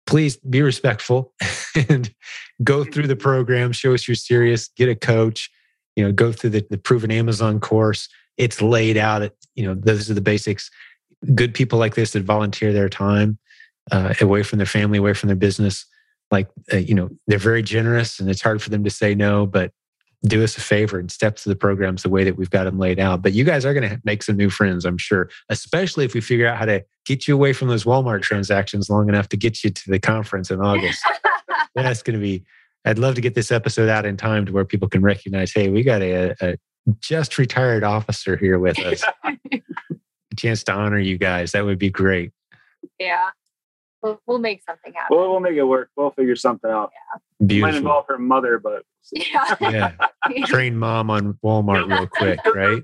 Please be respectful (laughs) and go through the program. Show us you're serious. Get a coach. You know, go through the, the proven Amazon course. It's laid out. At, you know, those are the basics. Good people like this that volunteer their time uh, away from their family, away from their business. Like, uh, you know, they're very generous, and it's hard for them to say no. But do us a favor and step through the programs the way that we've got them laid out. But you guys are going to make some new friends, I'm sure, especially if we figure out how to get you away from those Walmart transactions long enough to get you to the conference in August. (laughs) That's going to be, I'd love to get this episode out in time to where people can recognize, hey, we got a, a just retired officer here with us. (laughs) a chance to honor you guys. That would be great. yeah. We'll, we'll make something happen. We'll, we'll make it work. We'll figure something out. Might Beautiful. Might involve her mother, but yeah. Yeah. (laughs) Train mom on Walmart real quick, right?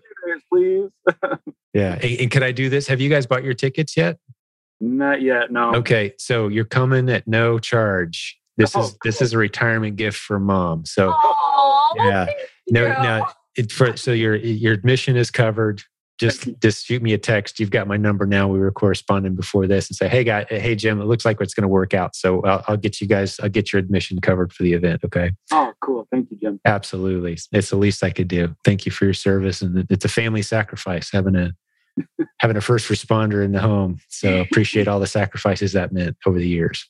Please. (laughs) Yeah. And, and could I do this? Have you guys bought your tickets yet? Not yet. No. Okay, so you're coming at no charge. This Oh, is this is a retirement gift for mom. So Aw, Yeah. no, no, it, for, so your your admission is covered. Just just shoot me a text. You've got my number now. We were corresponding before this and say, hey guy, hey Jim, it looks like it's going to work out. So I'll, I'll get you guys. I'll get your admission covered for the event. Okay, Oh, cool. Thank you, Jim. absolutely. It's the least I could do. Thank you for your service, and it's a family sacrifice having a (laughs) having a first responder in the home. So (laughs) appreciate all the sacrifices that meant over the years.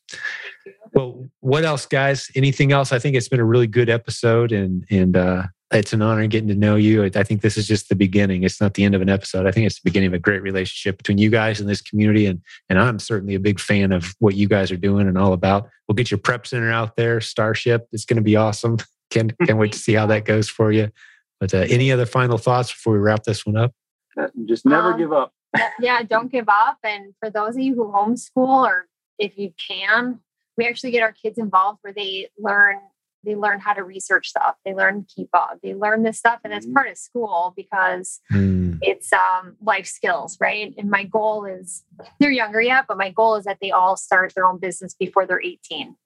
Well, what else, guys? Anything else? I think it's been a really good episode, and and uh, it's an honor getting to know you. I think this is just the beginning. It's not the end of an episode. I think it's the beginning of a great relationship between you guys and this community, and and I'm certainly a big fan of what you guys are doing and all about. We'll get your prep center out there, Starship. It's going to be awesome. (laughs) Can't can't wait to see how that goes for you. But uh, any other final thoughts before we wrap this one up? Uh, Just never Um, give up. (laughs) yeah, don't give up. And for those of you who homeschool, or if you can, we actually get our kids involved where they learn they learn how to research stuff. They learn Keepa. They learn this stuff, and it's Mhm. part of school because Hmm. it's um, life skills, right? And my goal is they're younger yet, but my goal is that they all start their own business before they're 18.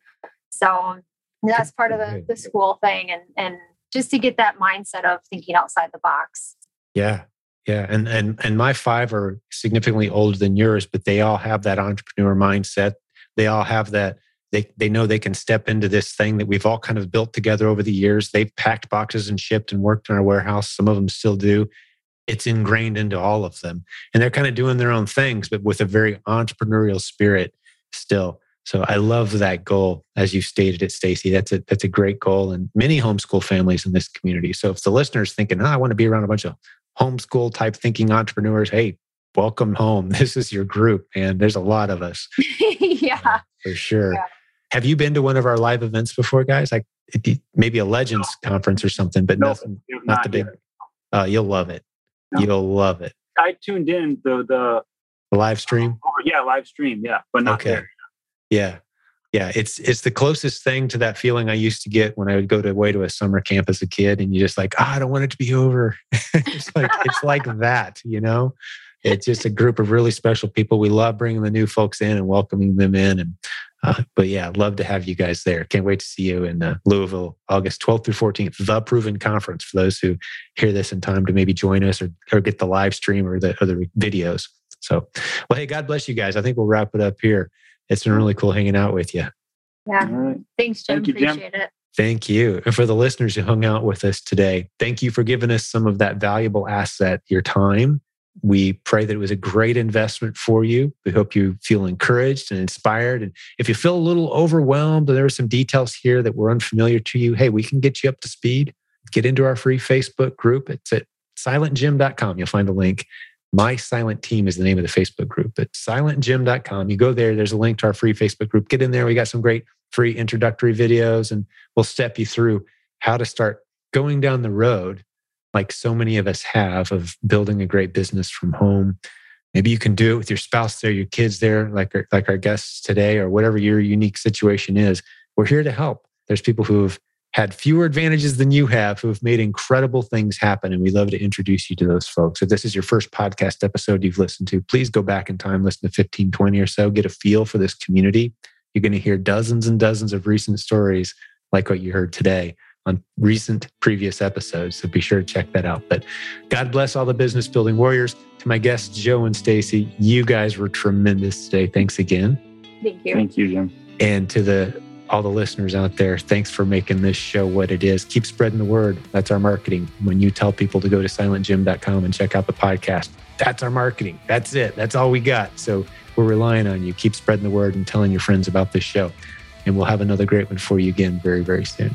So that's part of the, the school thing, and and just to get that mindset of thinking outside the box. Yeah. Yeah. And and and my five are significantly older than yours, but they all have that entrepreneur mindset. They all have that they they know they can step into this thing that we've all kind of built together over the years. They've packed boxes and shipped and worked in our warehouse. Some of them still do. It's ingrained into all of them. And they're kind of doing their own things, but with a very entrepreneurial spirit still. So I love that goal, as you stated it, Stacy. That's a that's a great goal, and many homeschool families in this community. So if the listeners thinking, oh, I want to be around a bunch of homeschool type thinking entrepreneurs, hey, welcome home. (laughs) This is your group, and there's a lot of us (laughs) yeah. for sure. Yeah. Have you been to one of our live events before, guys? Like maybe a Legends conference or something, but No, nothing, Not, not the big. Uh, you'll love it. No. You'll love it. I tuned in the the The live stream. or, yeah live stream. Yeah, but not Okay. there. Yeah. Yeah, it's it's the closest thing to that feeling I used to get when I would go to away to a summer camp as a kid, and you just like, ah, I don't want it to be over. (laughs) it's like it's like (laughs) that, you know. It's just a group of really special people. We love bringing the new folks in and welcoming them in, and uh, but yeah, love to have you guys there. Can't wait to see you in uh, Louisville, August 12th through 14th, the Proven Conference. For those who hear this in time to maybe join us or or get the live stream or the other videos. So, well, hey, God bless you guys. I think we'll wrap it up here. It's been really cool hanging out with you. Yeah. All right. Thanks, Jim. Thank you, Jim. Appreciate it. Thank you. And for the listeners who hung out with us today, thank you for giving us some of that valuable asset, your time. We pray that it was a great investment for you. We hope you feel encouraged and inspired. And if you feel a little overwhelmed and there are some details here that were unfamiliar to you, hey, we can get you up to speed. Get into our free Facebook group. It's at silentjim.com. You'll find the link. My Silent Team is the name of the Facebook group. At silentjim.com. You go there, there's a link to our free Facebook group. Get in there. We got some great free introductory videos and we'll step you through how to start going down the road like so many of us have of building a great business from home. Maybe you can do it with your spouse there your kids there like our, like our guests today or whatever your unique situation is. We're here to help. There's people who've had fewer advantages than you have who have made incredible things happen and we love to introduce you to those folks. If this is your first podcast episode you've listened to please go back in time listen to 15 20 or so get a feel for this community. You're going to hear dozens and dozens of recent stories like what you heard today on recent previous episodes. So be sure to check that out. But God bless all the business building warriors. To my guests, Joe and Stacy, you guys were tremendous today. Thanks again. Thank you. Thank you, Jim. And to the all the listeners out there, thanks for making this show what it is. Keep spreading the word. That's our marketing. When you tell people to go to silentjim.com and check out the podcast, that's our marketing. That's it. That's all we got. So we're relying on you. Keep spreading the word and telling your friends about this show. And we'll have another great one for you again very, very soon.